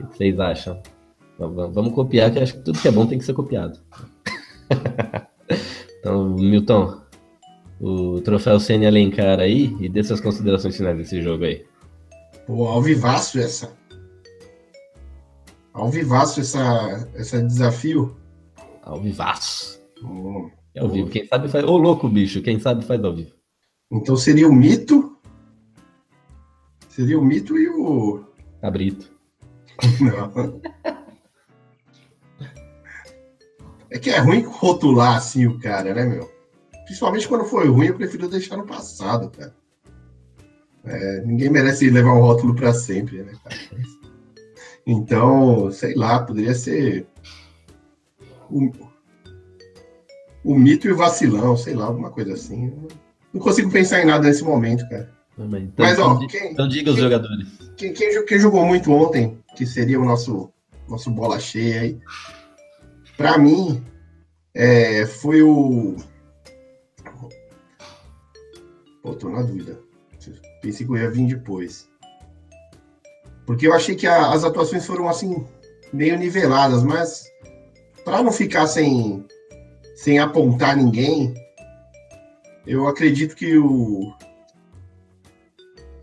O que vocês acham? Vamos copiar, que acho que tudo que é bom tem que ser copiado. então, Milton, o troféu Sene Alencar aí e dê suas considerações finais desse jogo aí. Pô, alvivaço essa. Alvivaço essa, essa desafio. Alvivaço. Oh, é ao vivo. Quem sabe faz. Ô, louco, bicho. Quem sabe faz ao vivo. Então seria o mito. Seria o mito e o. Cabrito. Não. É que é ruim rotular assim o cara, né, meu? Principalmente quando foi ruim, eu prefiro deixar no passado, cara. É, ninguém merece levar um rótulo para sempre, né, cara? Então, sei lá, poderia ser o, o mito e o vacilão, sei lá, alguma coisa assim. Não consigo pensar em nada nesse momento, cara. Então, Mas, ó, quem, então diga os quem, jogadores. Quem, quem, quem, jogou muito ontem, que seria o nosso, nosso bola cheia aí, para mim, é, foi o. Pô, tô na dúvida. Pensei que eu ia vir depois. Porque eu achei que a, as atuações foram assim, meio niveladas, mas para não ficar sem, sem apontar ninguém, eu acredito que o,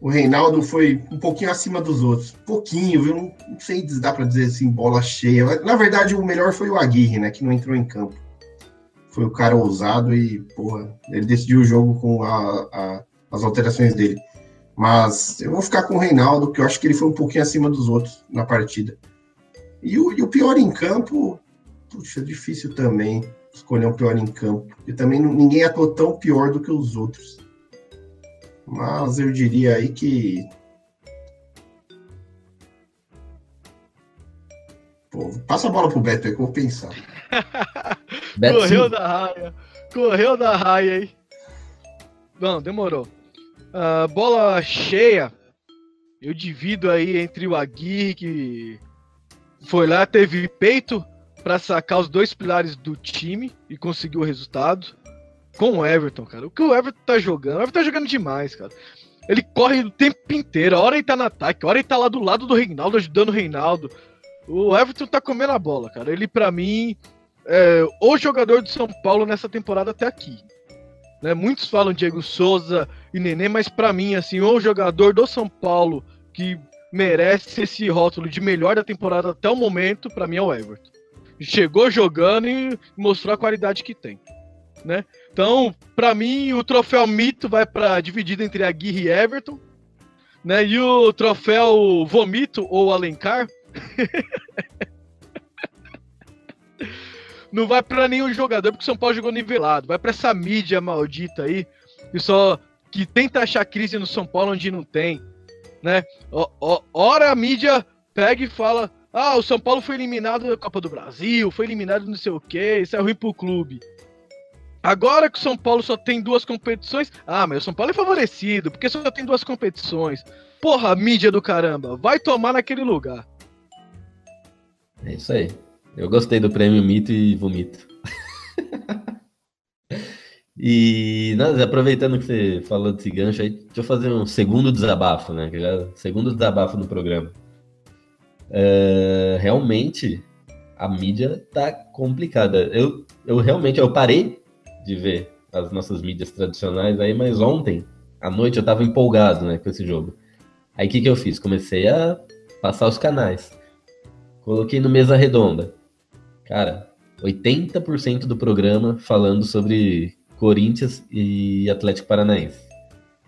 o Reinaldo foi um pouquinho acima dos outros. Pouquinho, viu? Não, sei se dá para dizer assim, bola cheia. Na verdade, o melhor foi o Aguirre, né? Que não entrou em campo. Foi o cara ousado e, porra, ele decidiu o jogo com a, a, as alterações dele. Mas eu vou ficar com o Reinaldo, que eu acho que ele foi um pouquinho acima dos outros na partida. E o, e o pior em campo, puxa, é difícil também escolher um pior em campo. E também ninguém atuou tão pior do que os outros. Mas eu diria aí que. Pô, passa a bola pro Beto aí que eu vou pensar. Beto, Correu sim. da raia. Correu da raia aí. Não, demorou. Uh, bola cheia. Eu divido aí entre o Aguirre, que foi lá, teve peito para sacar os dois pilares do time e conseguiu o resultado com o Everton, cara. O que o Everton tá jogando? O Everton tá jogando demais, cara. Ele corre o tempo inteiro. A hora ele tá no ataque, a hora ele tá lá do lado do Reinaldo, ajudando o Reinaldo. O Everton tá comendo a bola, cara. Ele, para mim, é o jogador do São Paulo nessa temporada até aqui. Né? Muitos falam Diego Souza e Nenê, mas para mim, assim, o jogador do São Paulo que merece esse rótulo de melhor da temporada até o momento, para mim é o Everton. Chegou jogando e mostrou a qualidade que tem, né? Então, para mim, o troféu mito vai para dividido entre Aguirre e Everton, né? E o troféu vomito ou Alencar não vai para nenhum jogador porque o São Paulo jogou nivelado, vai para essa mídia maldita aí que só que tenta achar crise no São Paulo onde não tem, né? Ora a mídia pega e fala: "Ah, o São Paulo foi eliminado da Copa do Brasil, foi eliminado não sei o quê, isso é ruim pro clube". Agora que o São Paulo só tem duas competições, ah, mas o São Paulo é favorecido, porque só tem duas competições. Porra, mídia do caramba, vai tomar naquele lugar. É isso aí. Eu gostei do prêmio Mito e Vomito. e nós, aproveitando que você falou desse gancho aí, deixa eu fazer um segundo desabafo, né? Já, segundo desabafo no programa. É, realmente, a mídia tá complicada. Eu, eu realmente eu parei de ver as nossas mídias tradicionais aí, mas ontem à noite eu tava empolgado, né, com esse jogo. Aí o que que eu fiz? Comecei a passar os canais. Coloquei no mesa redonda. Cara, 80% do programa falando sobre Corinthians e Atlético Paranaense.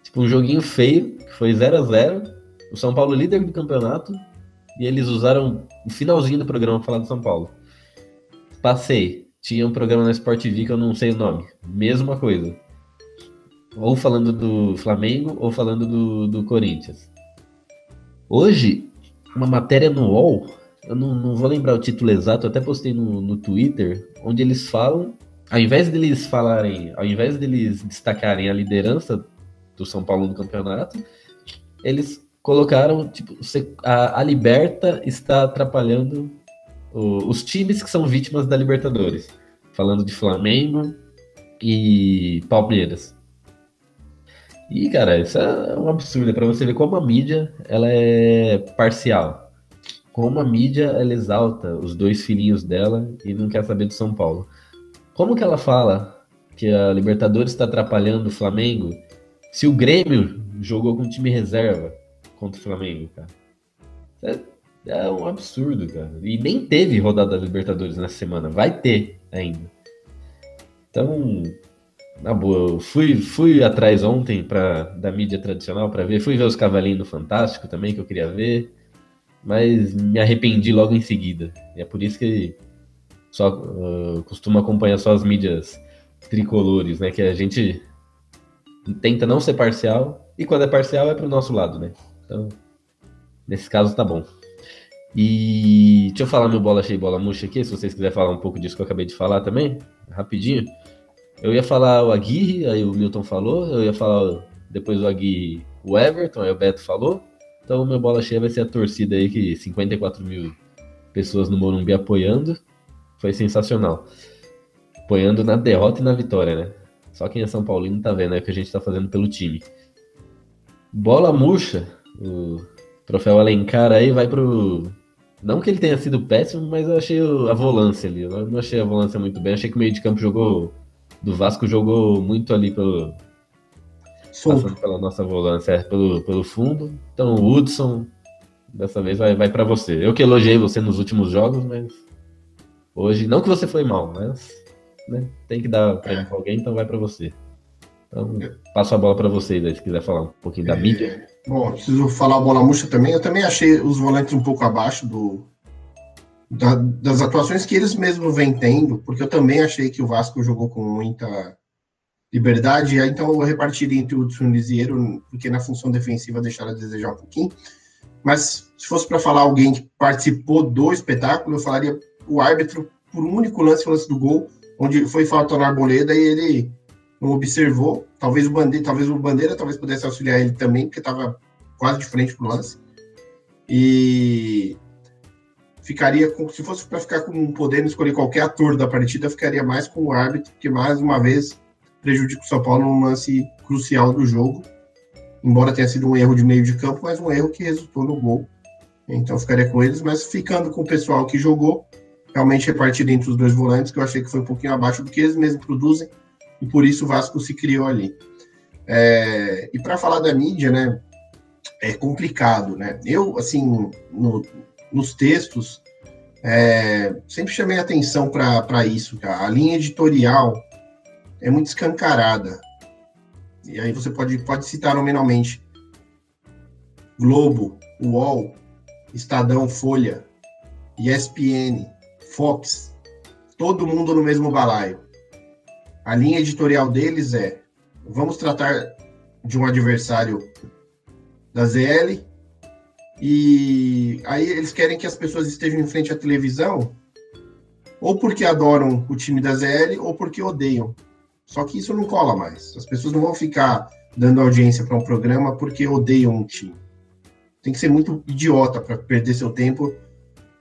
Tipo, um joguinho feio, que foi 0 a 0 O São Paulo líder do campeonato. E eles usaram o finalzinho do programa falar do São Paulo. Passei tinha um programa na Sport TV que eu não sei o nome. Mesma coisa. Ou falando do Flamengo ou falando do, do Corinthians. Hoje, uma matéria no UOL, eu não, não vou lembrar o título exato, até postei no, no Twitter, onde eles falam, ao invés deles falarem, ao invés deles destacarem a liderança do São Paulo no campeonato, eles colocaram, tipo, a, a Liberta está atrapalhando o, os times que são vítimas da Libertadores. Falando de Flamengo e Palmeiras. E, cara, isso é um absurdo. É pra você ver como a mídia ela é parcial. Como a mídia ela exalta os dois filhinhos dela e não quer saber do São Paulo. Como que ela fala que a Libertadores está atrapalhando o Flamengo se o Grêmio jogou com time reserva contra o Flamengo, cara? É é um absurdo, cara. E nem teve rodada da Libertadores nessa semana. Vai ter ainda. Então, na boa, eu fui, fui atrás ontem pra, da mídia tradicional para ver. Fui ver os Cavalinhos do Fantástico também, que eu queria ver. Mas me arrependi logo em seguida. E é por isso que só uh, costumo acompanhar só as mídias tricolores, né? Que a gente tenta não ser parcial. E quando é parcial é pro nosso lado, né? Então, nesse caso tá bom. E deixa eu falar meu bola cheia bola murcha aqui, se vocês quiserem falar um pouco disso que eu acabei de falar também, rapidinho. Eu ia falar o Aguirre, aí o Milton falou, eu ia falar depois o Aguirre, o Everton, aí o Beto falou. Então meu bola cheia vai ser a torcida aí, que 54 mil pessoas no Morumbi apoiando. Foi sensacional. apoiando na derrota e na vitória, né? Só quem é São Paulino tá vendo o que a gente tá fazendo pelo time. Bola murcha, o troféu Alencar aí vai pro. Não que ele tenha sido péssimo, mas eu achei a volância ali. Eu não achei a volância muito bem. Achei que o meio de campo jogou. Do Vasco jogou muito ali pelo. Solto. Passando pela nossa volância, é, pelo, pelo fundo. Então o Hudson, dessa vez vai, vai para você. Eu que elogiei você nos últimos jogos, mas. Hoje, não que você foi mal, mas. Né, tem que dar prêmio pra alguém, então vai para você. Então, passo a bola para vocês aí, se quiser falar um pouquinho da mídia. Bom, preciso falar bola murcha também. Eu também achei os volantes um pouco abaixo do, da- das atuações que eles mesmos vêm tendo, porque eu também achei que o Vasco jogou com muita liberdade, então eu repartiria entre o Hudson e porque na função defensiva deixaram a desejar um pouquinho. Mas se fosse para falar alguém que participou do espetáculo, eu falaria o árbitro por um único lance, o lance do gol, onde foi falta na Arboleda e ele não observou. Talvez o Bandeira, talvez o Bandeira talvez pudesse auxiliar ele também, porque estava quase de frente pro lance. E ficaria com, se fosse para ficar com podendo escolher qualquer ator da partida, ficaria mais com o árbitro, que mais uma vez prejudica o São Paulo num lance crucial do jogo. Embora tenha sido um erro de meio de campo, mas um erro que resultou no gol. Então ficaria com eles, mas ficando com o pessoal que jogou, realmente repartido entre os dois volantes, que eu achei que foi um pouquinho abaixo do que eles mesmos produzem, e por isso o Vasco se criou ali. É, e para falar da mídia, né, é complicado, né? Eu, assim, no- nos textos, é, sempre chamei atenção para isso, cara. A linha editorial é muito escancarada. E aí você pode, pode citar nominalmente Globo, UOL, Estadão, Folha, ESPN, Fox, todo mundo no mesmo balaio. A linha editorial deles é: vamos tratar de um adversário da ZL e aí eles querem que as pessoas estejam em frente à televisão ou porque adoram o time da ZL ou porque odeiam. Só que isso não cola mais. As pessoas não vão ficar dando audiência para um programa porque odeiam um time. Tem que ser muito idiota para perder seu tempo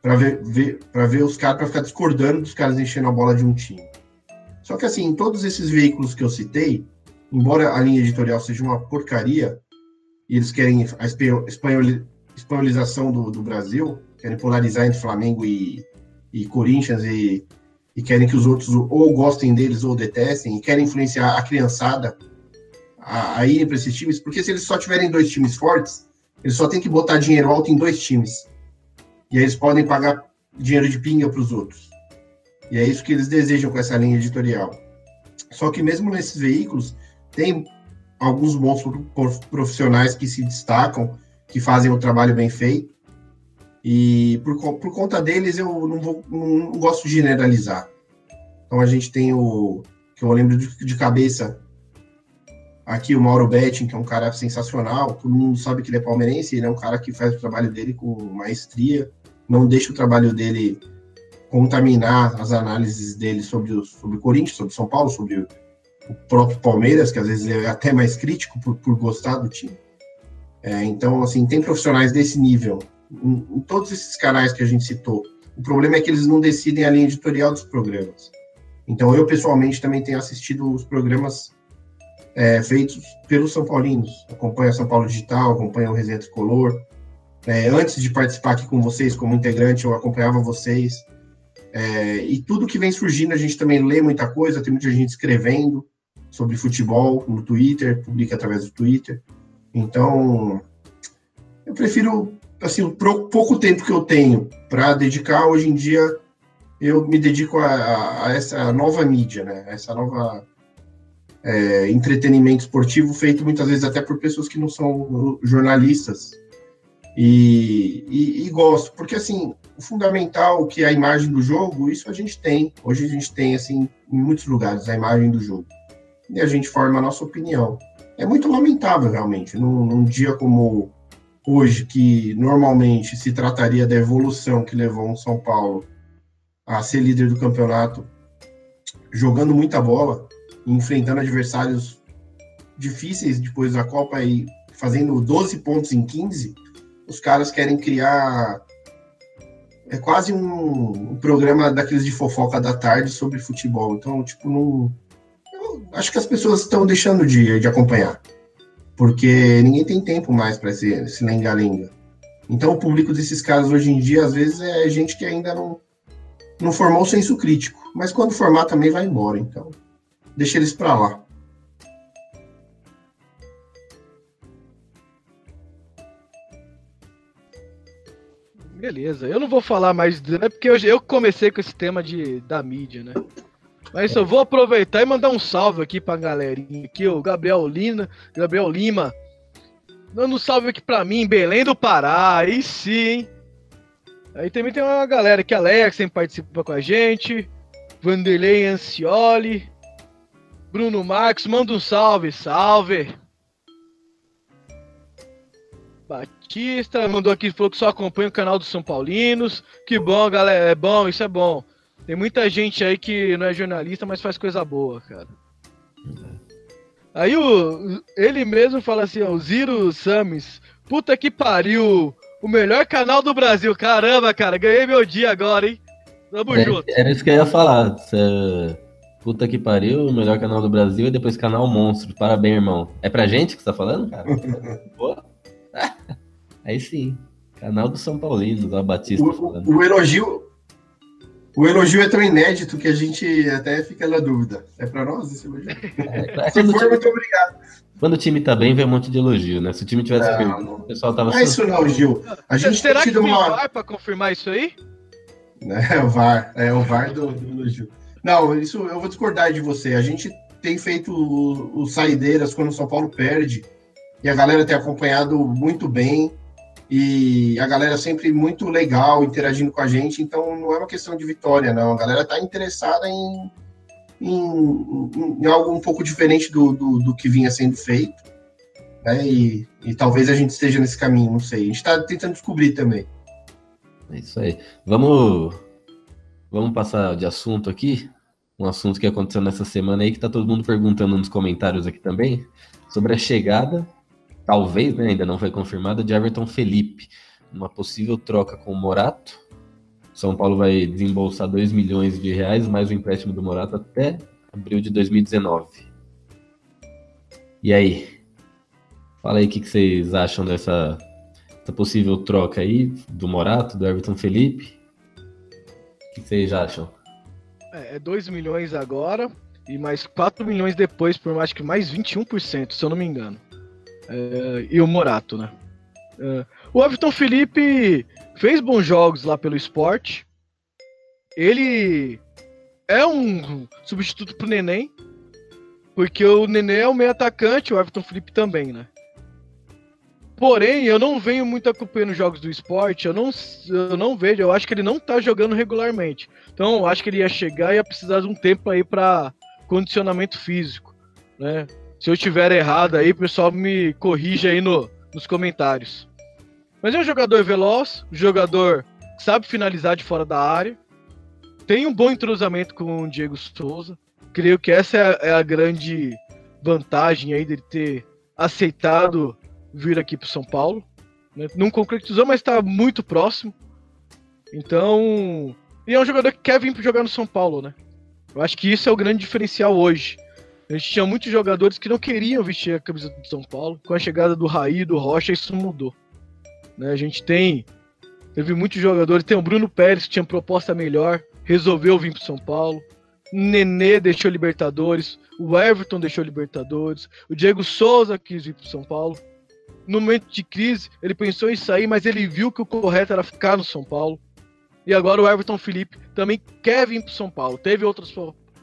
para ver, ver, ver os caras, para ficar discordando dos caras enchendo a bola de um time. Só que assim, todos esses veículos que eu citei, embora a linha editorial seja uma porcaria, e eles querem a espanhol- espanholi- espanholização do, do Brasil, querem polarizar entre Flamengo e, e Corinthians e, e querem que os outros ou gostem deles ou detestem, e querem influenciar a criançada a, a irem para esses times, porque se eles só tiverem dois times fortes, eles só têm que botar dinheiro alto em dois times. E aí eles podem pagar dinheiro de pinga para os outros. E é isso que eles desejam com essa linha editorial. Só que mesmo nesses veículos, tem alguns bons pro- profissionais que se destacam, que fazem o trabalho bem feito. E por, por conta deles, eu não, vou, não, não gosto de generalizar. Então a gente tem o, que eu lembro de, de cabeça, aqui o Mauro Betting, que é um cara sensacional, todo mundo sabe que ele é palmeirense, ele é um cara que faz o trabalho dele com maestria, não deixa o trabalho dele contaminar as análises dele sobre o, sobre Corinthians, sobre São Paulo, sobre o, o próprio Palmeiras, que às vezes é até mais crítico por, por gostar do time. É, então, assim, tem profissionais desse nível em, em todos esses canais que a gente citou. O problema é que eles não decidem a linha editorial dos programas. Então, eu pessoalmente também tenho assistido os programas é, feitos pelos São Paulinos. Acompanho a São Paulo Digital, acompanho o Resenha Tricolor. É, antes de participar aqui com vocês como integrante, eu acompanhava vocês. É, e tudo que vem surgindo, a gente também lê muita coisa, tem muita gente escrevendo sobre futebol no Twitter, publica através do Twitter. Então, eu prefiro, assim, o pouco tempo que eu tenho para dedicar, hoje em dia, eu me dedico a, a- a essa nova mídia, né? Essa nova é, entretenimento esportivo feito muitas vezes até por pessoas que não são jornalistas. E, e- e gosto, porque assim, o fundamental que é a imagem do jogo, isso a gente tem. Hoje a gente tem, assim, em muitos lugares, a imagem do jogo. E a gente forma a nossa opinião. É muito lamentável, realmente, num, num dia como hoje, que normalmente se trataria da evolução que levou o São Paulo a ser líder do campeonato, jogando muita bola, enfrentando adversários difíceis depois da Copa e fazendo 12 pontos em 15, os caras querem criar é quase um, um programa daqueles de fofoca da tarde sobre futebol. Então, tipo, não. Acho que as pessoas estão deixando de, de acompanhar. Porque ninguém tem tempo mais para esse, esse lenga-lenga. Então, o público desses caras hoje em dia, às vezes, é gente que ainda não, não formou o senso crítico. Mas quando formar também vai embora. Então, deixa eles para lá. Beleza, eu não vou falar mais, né, porque eu, eu comecei com esse tema de, da mídia, né? Mas eu vou aproveitar e mandar um salve aqui pra galerinha aqui, o Gabriel Lima, Gabriel Lima, dando um salve aqui pra mim, Belém do Pará, aí sim, Aí também tem uma galera que Alex sempre participa com a gente, Vanderlei Ancioli, Bruno Marcos, manda um salve, salve! Batista mandou aqui, falou que só acompanha o canal dos São Paulinos. Que bom, galera. É bom, isso é bom. Tem muita gente aí que não é jornalista, mas faz coisa boa, cara. Aí o, ele mesmo fala assim, ó, o Ziro Samis. Puta que pariu. O melhor canal do Brasil. Caramba, cara. Ganhei meu dia agora, hein? Tamo É, junto. era isso que eu ia falar. Cê- Puta que pariu, o melhor canal do Brasil e depois canal Monstro. Parabéns, irmão. É pra gente que você tá falando, cara? Pô. Aí sim. Canal do São Paulino, da Batista falando. O elogio. O elogio é tão inédito que a gente até fica na dúvida. É para nós esse elogio? É, Se quando, o for, time, muito obrigado. quando o time tá bem, vem um monte de elogio, né? Se o time tivesse Não, perdido, não. o pessoal tava Não é isso não, Gil. A gente Será tem que tido tem uma. VAR pra confirmar isso aí? É o VAR, é o VAR do, do elogio. Não, isso eu vou discordar de você. A gente tem feito o- os saideiras quando o São Paulo perde e a galera tem acompanhado muito bem e a galera sempre muito legal interagindo com a gente. Então não é uma questão de vitória, não. A galera tá interessada em, em, em- algo um pouco diferente do, do, do que vinha sendo feito. Né? E, e talvez a gente esteja nesse caminho, não sei. A gente está tentando descobrir também. É isso aí. Vamos, vamos passar de assunto aqui. Um assunto que aconteceu nessa semana aí, que tá todo mundo perguntando nos comentários aqui também, sobre a chegada, talvez, né, ainda não foi confirmada, de Everton Felipe. Uma possível troca com o Morato. São Paulo vai desembolsar 2 milhões de reais, mais o empréstimo do Morato até abril de 2019. E aí? Fala aí o que, que vocês acham dessa essa possível troca aí do Morato, do Everton Felipe. O que vocês acham? É, é 2 milhões agora e mais 4 milhões depois, por mais que mais 21%, se eu não me engano. É, e o Morato, né? É, o Everton Felipe fez bons jogos lá pelo esporte. Ele é um substituto pro Neném, porque o Neném é o meio atacante, o Everton Felipe também, né? Porém, eu não venho muito acompanhando os jogos do esporte, eu não, eu não vejo, eu acho que ele não tá jogando regularmente. Então, eu acho que ele ia chegar e ia precisar de um tempo aí para condicionamento físico, né? Se eu tiver errado aí, pessoal me corrija aí no, nos comentários. Mas é um jogador veloz, um jogador que sabe finalizar de fora da área, tem um bom entrosamento com o Diego Souza. Creio que essa é a, é a grande vantagem aí dele ter aceitado vir aqui para São Paulo. né? Não concretizou, mas está muito próximo. Então, e é um jogador que quer vir jogar no São Paulo, né? Eu acho que isso é o grande diferencial hoje. A gente tinha muitos jogadores que não queriam vestir a camisa do São Paulo. Com a chegada do Raí do Rocha, isso mudou. Né? A gente tem. Teve muitos jogadores. Tem o Bruno Pérez, que tinha proposta melhor, resolveu vir para São Paulo. Nenê deixou Libertadores. O Everton deixou Libertadores. O Diego Souza quis vir para São Paulo. No momento de crise, ele pensou em sair, mas ele viu que o correto era ficar no São Paulo. E agora o Everton Felipe também quer vir para São Paulo. Teve outras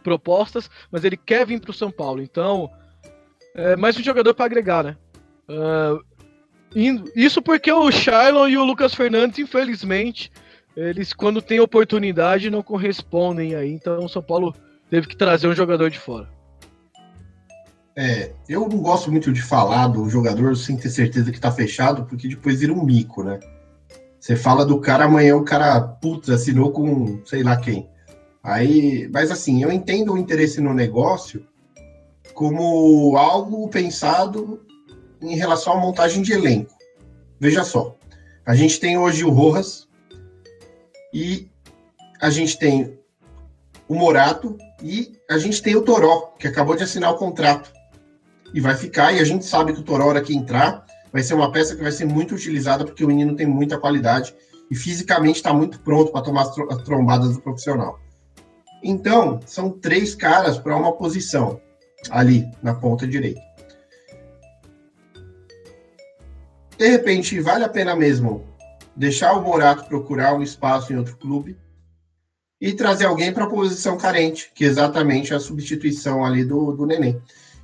propostas, mas ele quer vir para o São Paulo. Então, é mais um jogador para agregar, né? Indo- isso porque o Shailon e o Lucas Fernandes, infelizmente, eles quando têm oportunidade não correspondem aí. Então o São Paulo teve que trazer um jogador de fora. É, eu não gosto muito de falar do jogador sem ter certeza que tá fechado, porque depois vira um mico, né? Você fala do cara, amanhã o cara, putz, assinou com sei lá quem. Aí, mas assim, eu entendo o interesse no negócio como algo pensado em relação à montagem de elenco. Veja só, a gente tem hoje o Rojas, E a gente tem o Morato e a gente tem o Toró, que acabou de assinar o contrato. E vai ficar, e a gente sabe que o Toró, hora que entrar, vai ser uma peça que vai ser muito utilizada, porque o menino tem muita qualidade e fisicamente está muito pronto para tomar as, tro as trombadas do profissional. Então, são três caras para uma posição ali na ponta direita. De repente, vale a pena mesmo deixar o Morato procurar um espaço em outro clube e trazer alguém para a posição carente, que é exatamente a substituição ali do, do Neném.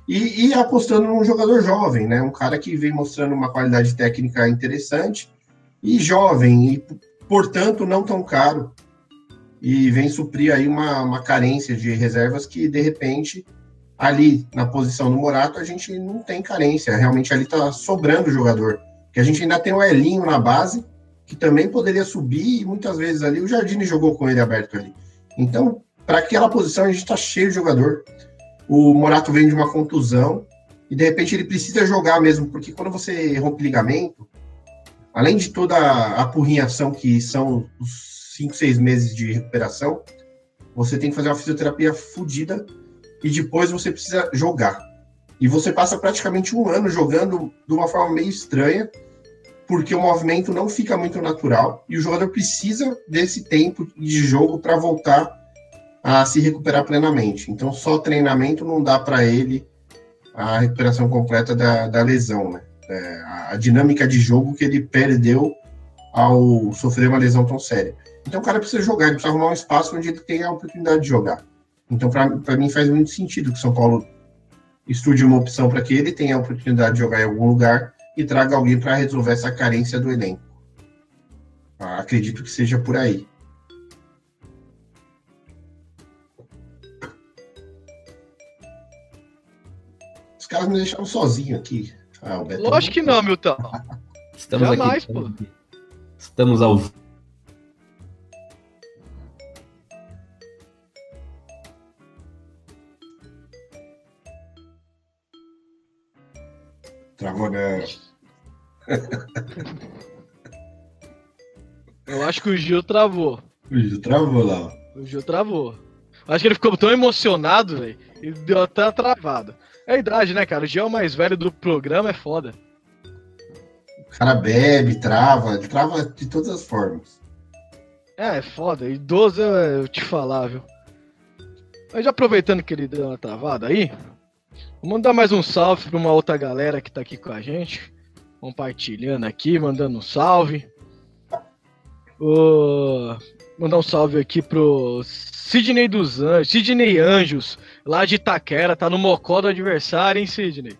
E, e, apostando num jogador jovem, né? Um cara que vem mostrando uma qualidade técnica interessante e jovem, e portanto não tão caro. E vem suprir aí uma, uma carência de reservas que, de repente, ali na posição do Morato, a gente não tem carência. Realmente ali está sobrando jogador. Que a gente ainda tem o Elinho na base, que também poderia subir, e muitas vezes ali o Jardine jogou com ele aberto ali. Então, para aquela posição, a gente está cheio de jogador. O Morato vem de uma contusão, e de repente ele precisa jogar mesmo, porque quando você rompe ligamento, além de toda a apurrinhação que são os 5, 6 meses de recuperação, você tem que fazer uma fisioterapia fodida e depois você precisa jogar. E você passa praticamente um ano jogando de uma forma meio estranha, porque o movimento não fica muito natural e o jogador precisa desse tempo de jogo para voltar a se recuperar plenamente. Então, só treinamento não dá para ele a recuperação completa da, da lesão, né? é, a dinâmica de jogo que ele perdeu ao sofrer uma lesão tão séria. Então o cara precisa jogar, ele precisa arrumar um espaço onde ele tem a oportunidade de jogar. Então, para mim, faz muito sentido que o São Paulo estude uma opção para que ele tenha a oportunidade de jogar em algum lugar e traga alguém para resolver essa carência do elenco. Ah, acredito que seja por aí. Os caras me deixaram sozinho aqui. Ah, Lógico que não, Milton. Estamos Jamais, aqui. pô. Estamos ao Travou, né? Eu acho que o Gil travou. O Gil travou lá. O Gil travou. Acho que ele ficou tão emocionado, velho. E deu até a travada. É a idade, né, cara? O Gil é o mais velho do programa, é foda. O cara bebe, trava, trava de todas as formas. É, é foda. Idoso, eu, eu te falar, viu? Mas já aproveitando que ele deu uma travada aí, vou mandar mais um salve para uma outra galera que tá aqui com a gente. Compartilhando aqui, mandando um salve. Uh, mandar um salve aqui pro Sidney dos Anjos, Sidney Anjos, lá de Itaquera, tá no mocó do adversário, hein, Sidney?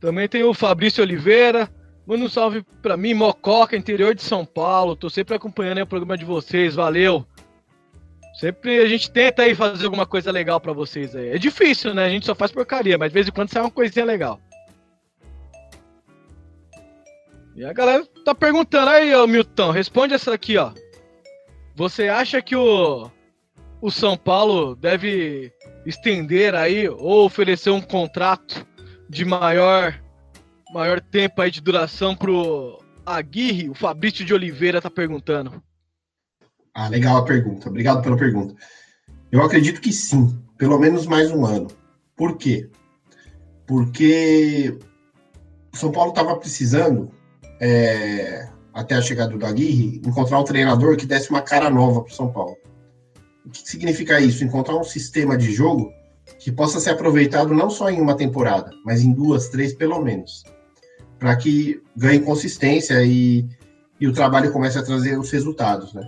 Também tem o Fabrício Oliveira, manda um salve pra mim, Mococa, interior de São Paulo, tô sempre acompanhando o programa de vocês, valeu! Sempre a gente tenta aí fazer alguma coisa legal para vocês aí. É difícil, né? A gente só faz porcaria, mas de vez em quando sai uma coisinha legal. E a galera tá perguntando aí, ô Milton, responde essa aqui, ó. Você acha que o, o São Paulo deve estender aí ou oferecer um contrato de maior, maior tempo aí de duração pro Aguirre? O Fabrício de Oliveira tá perguntando. Ah, legal a pergunta. Obrigado pela pergunta. Eu acredito que sim, pelo menos mais um ano. Por quê? Porque o São Paulo estava precisando é, até a chegada do Aguirre, encontrar um treinador que desse uma cara nova para o São Paulo. O que significa isso? Encontrar um sistema de jogo que possa ser aproveitado não só em uma temporada, mas em duas, três pelo menos, para que ganhe consistência e, e o trabalho comece a trazer os resultados, né?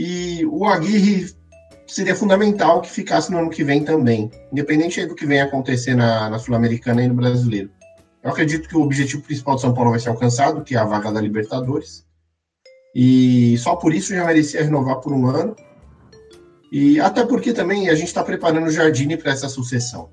E o Aguirre seria fundamental que ficasse no ano que vem também, independente do que venha acontecer na, na Sul-Americana e no Brasileiro. Eu acredito que o objetivo principal do São Paulo vai ser alcançado, que é a vaga da Libertadores. E só por isso já merecia renovar por um ano. E até porque também a gente está preparando o Jardine para essa sucessão.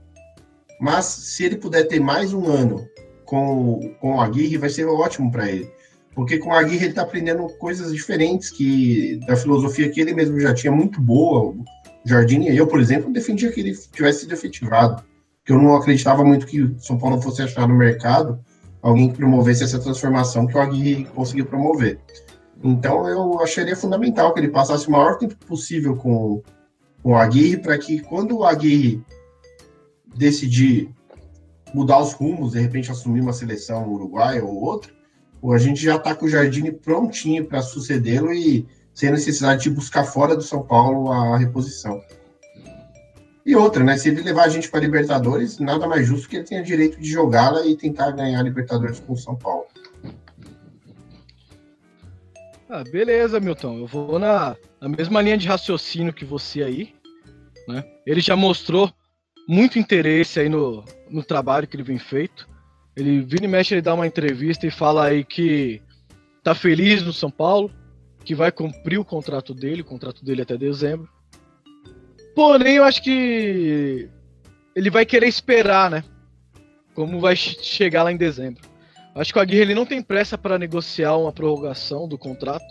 Mas se ele puder ter mais um ano com, com o Aguirre, vai ser ótimo para ele. Porque com o Aguirre ele está aprendendo coisas diferentes que da filosofia que ele mesmo já tinha muito boa. O Jardine, eu, por exemplo, defendia que ele tivesse sido efetivado que eu não acreditava muito que São Paulo fosse achar no mercado alguém que promovesse essa transformação que o Aguirre conseguiu promover. Então eu acharia fundamental que ele passasse o maior tempo possível com, com o Aguirre, para que quando o Aguirre decidir mudar os rumos, de repente assumir uma seleção uruguaia ou outra, a gente já está com o Jardine prontinho para sucedê-lo e sem necessidade de buscar fora do São Paulo a reposição. E outra, né? Se ele levar a gente para Libertadores, nada mais justo que ele tenha direito de jogá-la e tentar ganhar a Libertadores com o São Paulo. Ah, beleza, Milton. Eu vou na, na mesma linha de raciocínio que você aí. Né? Ele já mostrou muito interesse aí no, no trabalho que ele vem feito. Ele vira e mexe, ele dá uma entrevista e fala aí que tá feliz no São Paulo, que vai cumprir o contrato dele, o contrato dele até dezembro. Porém, eu acho que ele vai querer esperar, né? Como vai chegar lá em dezembro. Acho que o Aguirre ele não tem pressa para negociar uma prorrogação do contrato.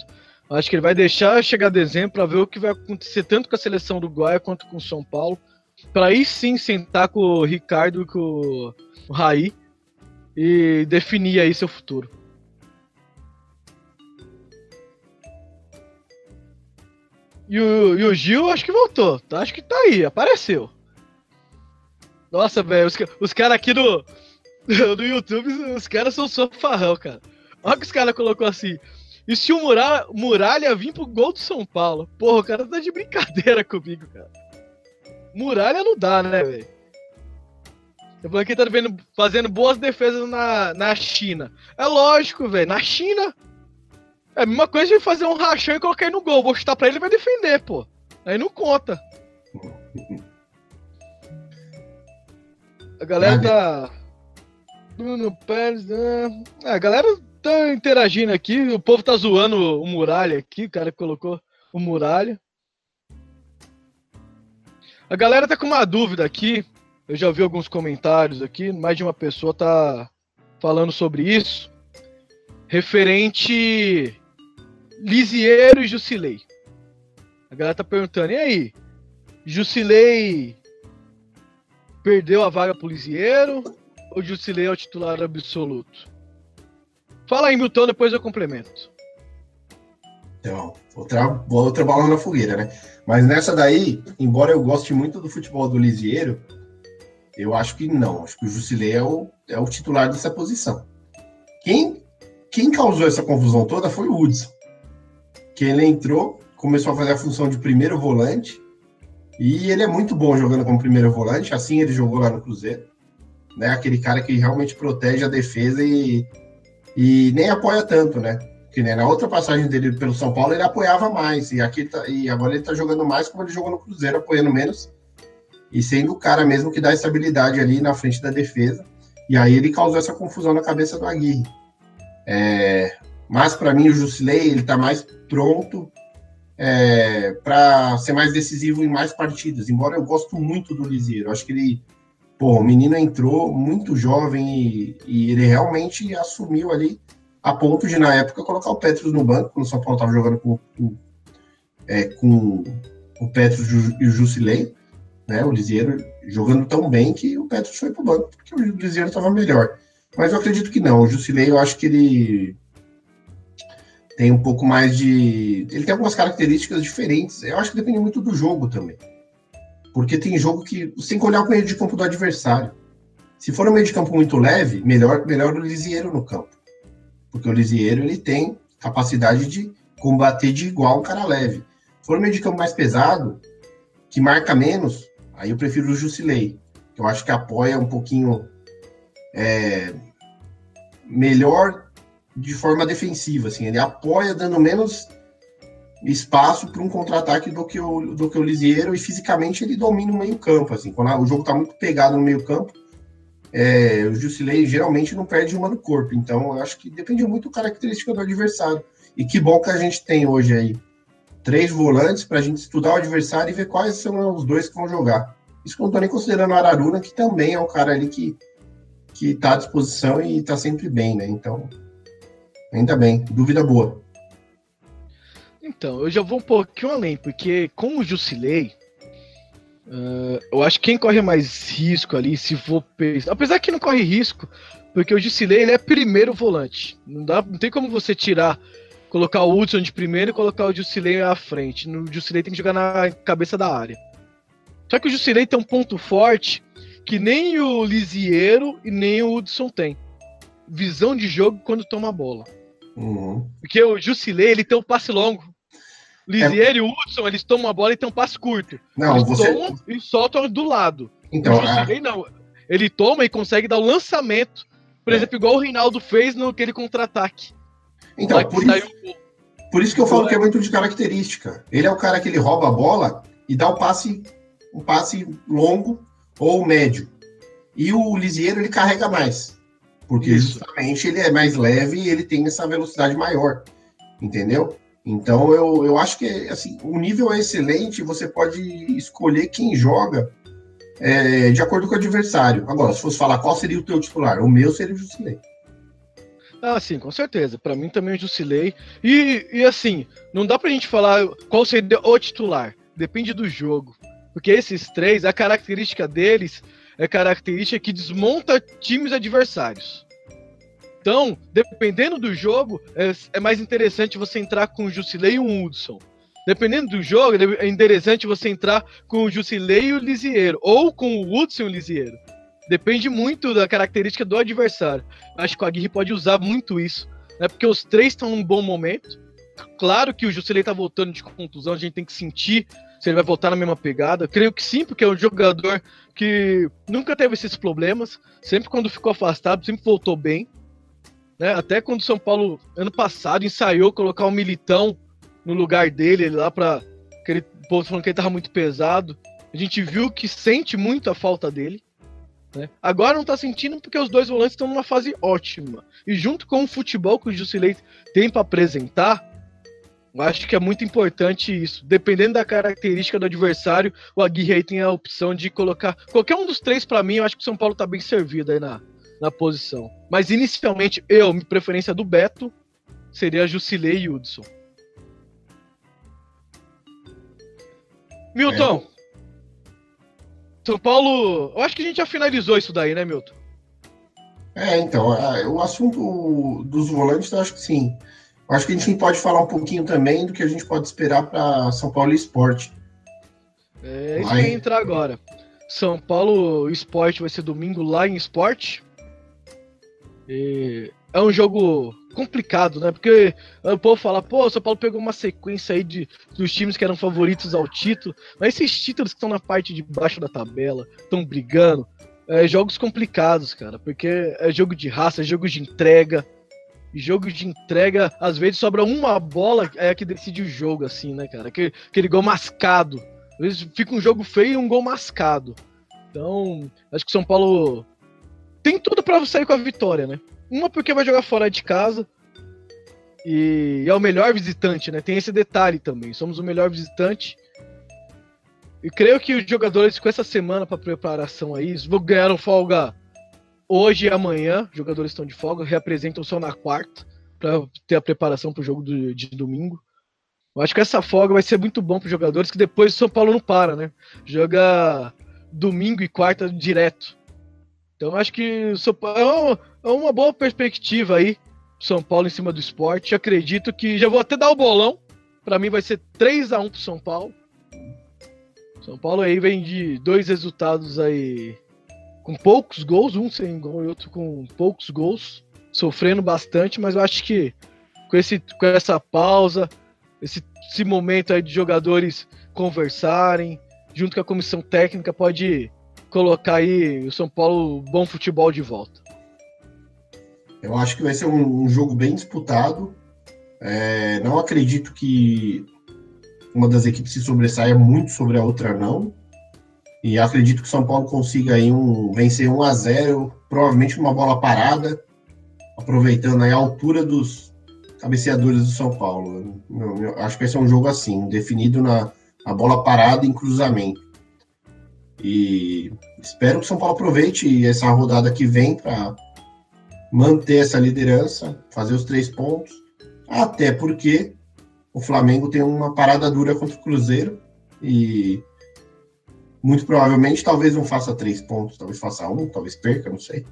Acho que ele vai deixar chegar dezembro para ver o que vai acontecer tanto com a seleção uruguaia quanto com o São Paulo. Para aí sim sentar com o Ricardo e com o Raí e definir aí seu futuro. E o, e o Gil acho que voltou. Tá? Acho que tá aí, apareceu. Nossa, velho, os, os caras aqui do, do YouTube, os caras são só farrão, cara. Olha que os caras colocou assim. E se o Muralha, Muralha vir pro gol do São Paulo? Porra, o cara tá de brincadeira comigo, cara. Muralha não dá, né, velho? Falei que tá vendo, fazendo boas defesas na, na China. É lógico, velho. Na China, é a mesma coisa de fazer um rachão e colocar ele no gol. Vou chutar pra ele e vai defender, pô. Aí não conta. A galera tá. Bruno Pérez. Né? É, a galera tá interagindo aqui. O povo tá zoando o Muralha aqui. O cara colocou o Muralha. A galera tá com uma dúvida aqui. Eu já vi alguns comentários aqui. Mais de uma pessoa tá falando sobre isso. Referente Lisieiro e Jusilei. A galera tá perguntando, e aí? Jusilei perdeu a vaga pro Lisieiro ou Jusilei é o titular absoluto? Fala aí, Milton, depois eu complemento. Então, outra, outra bola na fogueira, né? Mas nessa daí, embora eu goste muito do futebol do Lisieiro, eu acho que não. Acho que o Jusilei é o, é o titular dessa posição. Quem, quem causou essa confusão toda foi o Hudson que ele entrou, começou a fazer a função de primeiro volante, e ele é muito bom jogando como primeiro volante, assim ele jogou lá no Cruzeiro. Né? Aquele cara que realmente protege a defesa e, e nem apoia tanto, né? Que né, na outra passagem dele pelo São Paulo ele apoiava mais, e, aqui tá, e agora ele tá jogando mais como ele jogou no Cruzeiro, apoiando menos, e sendo o cara mesmo que dá estabilidade ali na frente da defesa. E aí ele causou essa confusão na cabeça do Aguirre. É, mas para mim o Jusilei ele está mais pronto é, para ser mais decisivo em mais partidas. Embora eu gosto muito do Lisieiro, acho que ele, pô, o menino entrou muito jovem e, e, ele realmente assumiu ali a ponto de na época colocar o Petros no banco quando o São Paulo estava jogando com, com, é, com o Petros e o Jusilei, né? O Lisieiro jogando tão bem que o Petros foi para o banco porque o Lisieiro estava melhor. Mas eu acredito que não. O Jusilei, eu acho que ele tem um pouco mais de. Ele tem algumas características diferentes. Eu acho que depende muito do jogo também. Porque tem jogo que você tem que olhar o meio de campo do adversário. Se for um meio de campo muito leve, melhor, melhor o Lisieiro no campo. Porque o Lisieiro ele tem capacidade de combater de igual um cara leve. Se for um meio de campo mais pesado, que marca menos, aí eu prefiro o Jusilei. Eu acho que apoia um pouquinho é, melhor de forma defensiva, assim, ele apoia dando menos espaço para um contra-ataque do que o do que o Lisieiro e fisicamente ele domina o meio-campo, assim, quando o jogo está muito pegado no meio-campo, é, o Jusilei geralmente não perde uma no corpo, então eu acho que depende muito da característica do adversário. E que bom que a gente tem hoje aí três volantes para a gente estudar o adversário e ver quais são os dois que vão jogar. Isso que eu não estou nem considerando o Araruna, que também é um cara ali que que está à disposição e está sempre bem, né? Então, Ainda bem, dúvida boa. Então, eu já vou um pouquinho além, porque com o Jusilei, uh, eu acho que quem corre mais risco ali, se for pensar. Apesar que não corre risco, porque o Jusilei ele é primeiro volante. Não, dá, não tem como você tirar colocar o Hudson de primeiro e colocar o Jusilei à frente. No Jusilei tem que jogar na cabeça da área. Só que o Jusilei tem um ponto forte que nem o Lisiero e nem o Hudson tem. Visão de jogo quando toma a bola. Uhum. Porque o Jusilei, ele tem um passe longo. O Lisiero e o Hudson, eles tomam a bola e tem um passe curto. Não, eles você- tomam e soltam do lado. Então, o Jusilei não. Ele toma e consegue dar o lançamento. Por É. exemplo, igual o Reinaldo fez no aquele contra-ataque. Então, por isso, por isso que eu falo que é muito de característica. Ele é o cara que ele rouba a bola e dá o passe, um passe longo ou médio. E o Lisieiro ele carrega mais. Porque Isso. justamente ele é mais leve e ele tem essa velocidade maior. Entendeu? Então eu, eu acho que assim, o nível é excelente, você pode escolher quem joga é, de acordo com o adversário. Agora, se fosse falar qual seria o teu titular, o meu seria o Jusilei. Ah, sim, com certeza. Pra mim também o Jusilei. E, e assim, não dá pra gente falar qual seria o titular. Depende do jogo. Porque esses três, a característica deles é característica que desmonta times adversários. Então, dependendo do jogo, é, é mais interessante você entrar com o Jusilei e o Hudson. Dependendo do jogo, é interessante você entrar com o Jusilei e o Lisiero. Ou com o Hudson e o Lisiero. Depende muito da característica do adversário. Acho que o Aguirre pode usar muito isso. Né? Porque os três estão num bom momento. Claro que o Jusilei tá voltando de contusão, a gente tem que sentir se ele vai voltar na mesma pegada. Creio que sim, porque é um jogador que nunca teve esses problemas. Sempre quando ficou afastado, sempre voltou bem. Né? Até quando o São Paulo, ano passado, ensaiou colocar o Militão no lugar dele, ele lá pra. Aquele povo falando que ele tava muito pesado. A gente viu que sente muito a falta dele. Né? Agora não tá sentindo porque os dois volantes estão numa fase ótima. E junto com o futebol que o Jusilei tem para apresentar, eu acho que é muito importante isso. Dependendo da característica do adversário, o Aguirre tem a opção de colocar qualquer um dos três para mim. Eu acho que o São Paulo tá bem servido aí na, na posição. Mas inicialmente, eu, minha preferência do Beto seria Jusilei e Hudson. Milton, São Paulo. Eu acho que a gente já finalizou isso daí, né, Milton? É, então, a- o assunto dos volantes, eu acho que sim. Eu acho que a gente pode falar um pouquinho também do que a gente pode esperar para São Paulo Esporte. É isso Vai. entrar agora. São Paulo Esporte vai ser domingo lá em Esporte. E é um jogo complicado, né? Porque o povo fala, pô, o São Paulo pegou uma sequência aí de, dos times que eram favoritos ao título, mas esses títulos que estão na parte de baixo da tabela, estão brigando, é jogos complicados, cara, porque é jogo de raça, é jogo de entrega. Jogo de entrega, às vezes sobra uma bola, é a que decide o jogo, assim, né, cara? Aquele, aquele gol mascado. Às vezes fica um jogo feio e um gol mascado. Então, acho que o São Paulo tem tudo pra sair com a vitória, né? Uma porque vai jogar fora de casa e é o melhor visitante, né? Tem esse detalhe também. Somos o melhor visitante. E creio que os jogadores com essa semana para preparação aí, eles vão ganhar um folga hoje e amanhã. Os jogadores estão de folga, reapresentam só na quarta para ter a preparação para o jogo do- de domingo. Eu acho que essa folga vai ser muito bom para os jogadores, que depois o São Paulo não para, né? Joga domingo e quarta direto. Então acho que é uma, é uma boa perspectiva aí, São Paulo em cima do esporte. Acredito que já vou até dar o bolão. Para mim vai ser 3 a 1 pro São Paulo. São Paulo aí vem de dois resultados aí com poucos gols, um sem gol e outro com poucos gols, sofrendo bastante, mas eu acho que com, esse, com essa pausa, esse, esse momento aí de jogadores conversarem, junto com a comissão técnica, pode colocar aí o São Paulo bom futebol de volta. Eu acho que vai ser um, um jogo bem disputado. É, não acredito que uma das equipes se sobressaia muito sobre a outra, não. E acredito que o São Paulo consiga aí um, vencer 1 a 0 provavelmente uma bola parada, aproveitando aí a altura dos cabeceadores do São Paulo. Eu- eu acho que vai ser um jogo assim, definido na, na bola parada em cruzamento. E espero que o São Paulo aproveite essa rodada que vem para manter essa liderança, fazer os três pontos, até porque o Flamengo tem uma parada dura contra o Cruzeiro e muito provavelmente talvez não faça três pontos, talvez faça um, talvez perca, não sei.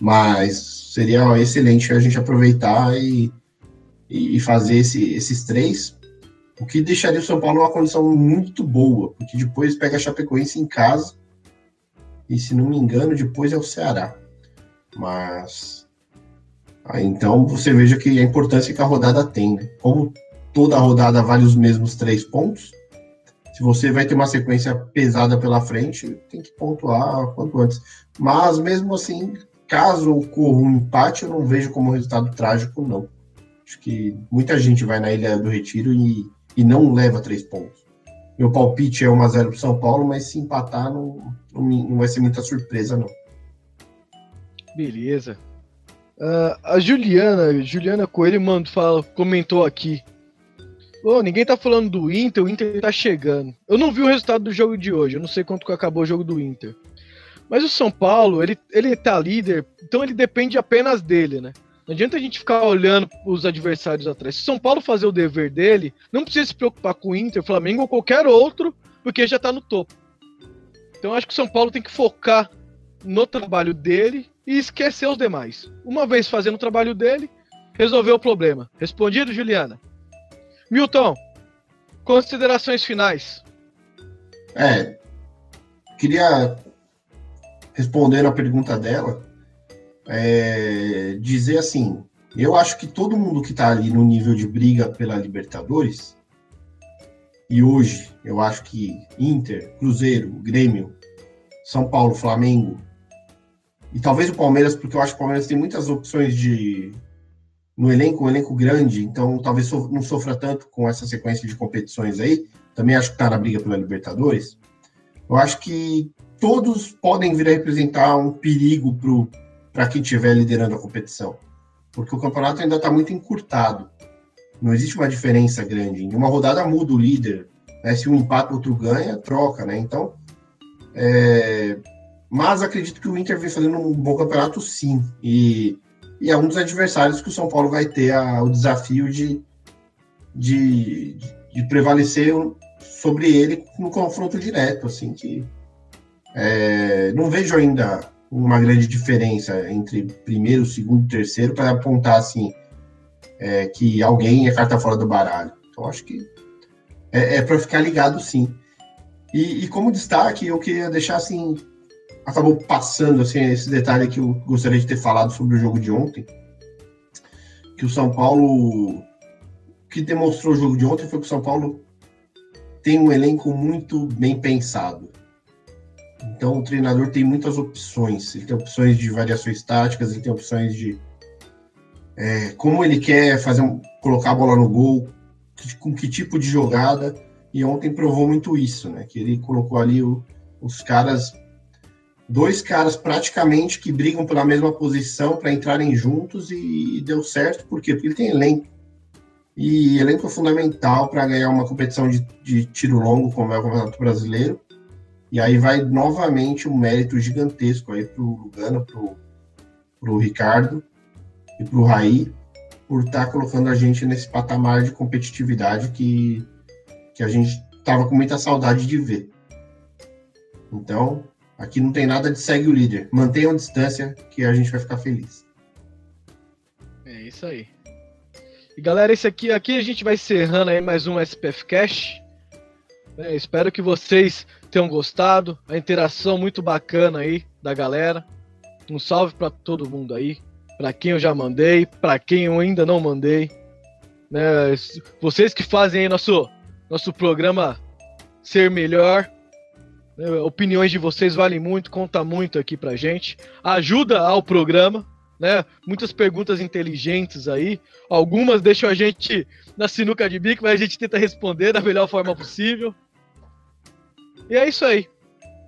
Mas seria excelente a gente aproveitar e e, fazer esse, esses três, o que deixaria o São Paulo numa condição muito boa, porque depois pega a Chapecoense em casa, e se não me engano, depois é o Ceará. Mas. Aí, então você veja que a importância que a rodada tem. Né? Como toda rodada vale os mesmos três pontos, se você vai ter uma sequência pesada pela frente, tem que pontuar quanto antes. Mas mesmo assim, caso ocorra um empate, eu não vejo como resultado trágico, não. Acho que muita gente vai na Ilha do Retiro e, e não leva três pontos. Meu palpite é 1x0 para São Paulo, mas se empatar não, não, não, vai ser muita surpresa, não. Beleza. Uh, a Juliana, Juliana Coelho mano, fala, comentou aqui. Oh, ninguém tá falando do Inter, o Inter tá chegando. Eu não vi o resultado do jogo de hoje, eu não sei quanto que acabou o jogo do Inter. Mas o São Paulo, ele, ele tá líder, então ele depende apenas dele, né? Não adianta a gente ficar olhando os adversários atrás. Se São Paulo fazer o dever dele, não precisa se preocupar com o Inter, Flamengo ou qualquer outro, porque já tá no topo. Então acho que o São Paulo tem que focar no trabalho dele e esquecer os demais. Uma vez fazendo o trabalho dele, resolveu o problema. Respondido, Juliana? Milton, considerações finais. É, queria responder a pergunta dela é, dizer assim: eu acho que todo mundo que está ali no nível de briga pela Libertadores, e hoje eu acho que Inter, Cruzeiro, Grêmio, São Paulo, Flamengo, e talvez o Palmeiras, porque eu acho que o Palmeiras tem muitas opções de no elenco, um elenco grande, então talvez não sofra tanto com essa sequência de competições aí. Também acho que está na briga pela Libertadores. Eu acho que todos podem vir a representar um perigo para quem estiver liderando a competição, porque o campeonato ainda está muito encurtado. Não existe uma diferença grande. Em uma rodada muda o líder. Né? Se um empate, o outro ganha, troca, né? Então, é... mas acredito que o Inter vem fazendo um bom campeonato, sim. E, e é um dos adversários que o São Paulo vai ter a, o desafio de, de, de prevalecer sobre ele no confronto direto, assim que é, não vejo ainda uma grande diferença entre primeiro, segundo terceiro para apontar assim é, que alguém é carta fora do baralho. Então acho que é, é para ficar ligado sim. E, e, como destaque, eu queria deixar assim, acabou passando assim esse detalhe que eu gostaria de ter falado sobre o jogo de ontem, que o São Paulo, que demonstrou o jogo de ontem foi que o São Paulo tem um elenco muito bem pensado. Então, o treinador tem muitas opções. Ele tem opções de variações táticas, ele tem opções de é, como ele quer fazer um, colocar a bola no gol, com que tipo de jogada. E ontem provou muito isso, né? Que ele colocou ali o, os caras, dois caras praticamente que brigam pela mesma posição para entrarem juntos e, e, deu certo. Por quê? Porque ele tem elenco. E elenco é fundamental para ganhar uma competição de, de tiro longo, como é o Campeonato Brasileiro e aí vai novamente um mérito gigantesco aí para o Lugano, para o Ricardo e para o Raí, por estar tá colocando a gente nesse patamar de competitividade que, que a gente estava com muita saudade de ver. Então, aqui não tem nada de segue o líder. Mantenha a distância que a gente vai ficar feliz. É isso aí. E galera, esse aqui, aqui a gente vai encerrando aí mais um SPF Cash. É, espero que vocês tenham gostado. A interação muito bacana aí da galera. Um salve para todo mundo aí. Para quem eu já mandei, para quem eu ainda não mandei. Né, vocês que fazem aí nosso, nosso programa ser melhor. Né, opiniões de vocês valem muito, conta muito aqui pra gente. Ajuda ao programa. Né? Muitas perguntas inteligentes aí. Algumas deixam a gente na sinuca de bico, mas a gente tenta responder da melhor forma possível. E é isso aí.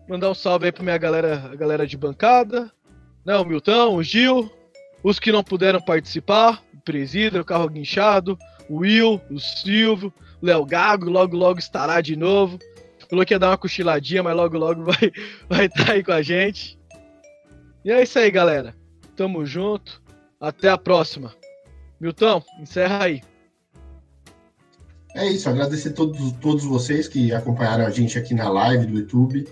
Mandar um salve aí pra minha galera, a galera de bancada, né? O Milton, o Gil, os que não puderam participar, o Presida, o Carro Guinchado, o Will, o Silvio, o Léo Gago, logo logo estará de novo. Falou que ia dar uma cochiladinha, mas logo logo vai vai estar tá aí com a gente. E é isso aí, galera. Tamo junto. Até a próxima. Milton, encerra aí. É isso, agradecer a todos, todos vocês que acompanharam a gente aqui na live do YouTube.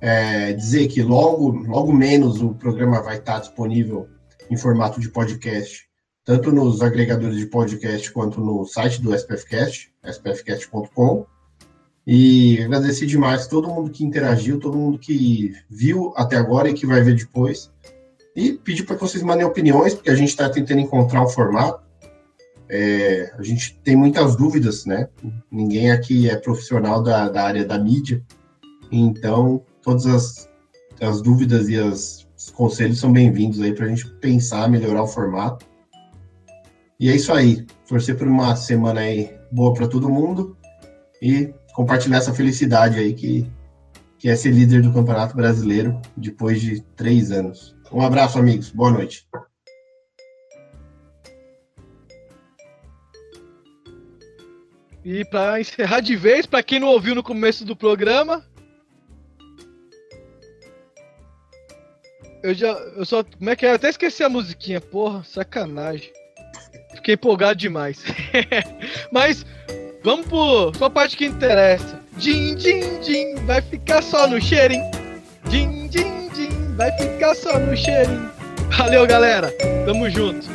É, dizer que logo, logo menos o programa vai estar disponível em formato de podcast, tanto nos agregadores de podcast quanto no site do SPFcast, spfcast.com. E agradecer demais todo mundo que interagiu, todo mundo que viu até agora e que vai ver depois. E pedir para que vocês mandem opiniões, porque a gente está tentando encontrar um formato. É, a gente tem muitas dúvidas, né? Ninguém aqui é profissional da, da área da mídia, então todas as, as dúvidas e as, os conselhos são bem-vindos aí para a gente pensar, melhorar o formato. E é isso aí. Torcer por uma semana aí boa para todo mundo e compartilhar essa felicidade aí que, que é ser líder do Campeonato Brasileiro depois de três anos. Um abraço, amigos. Boa noite. E para encerrar de vez, para quem não ouviu no começo do programa, eu já, eu só, como é que é? Eu até esqueci a musiquinha, porra, sacanagem. Fiquei empolgado demais. Mas vamos pro só a parte que interessa. Din, din, din, vai ficar só no cheirinho. Din, din, din, vai ficar só no cheirinho. Valeu, galera. Tamo junto.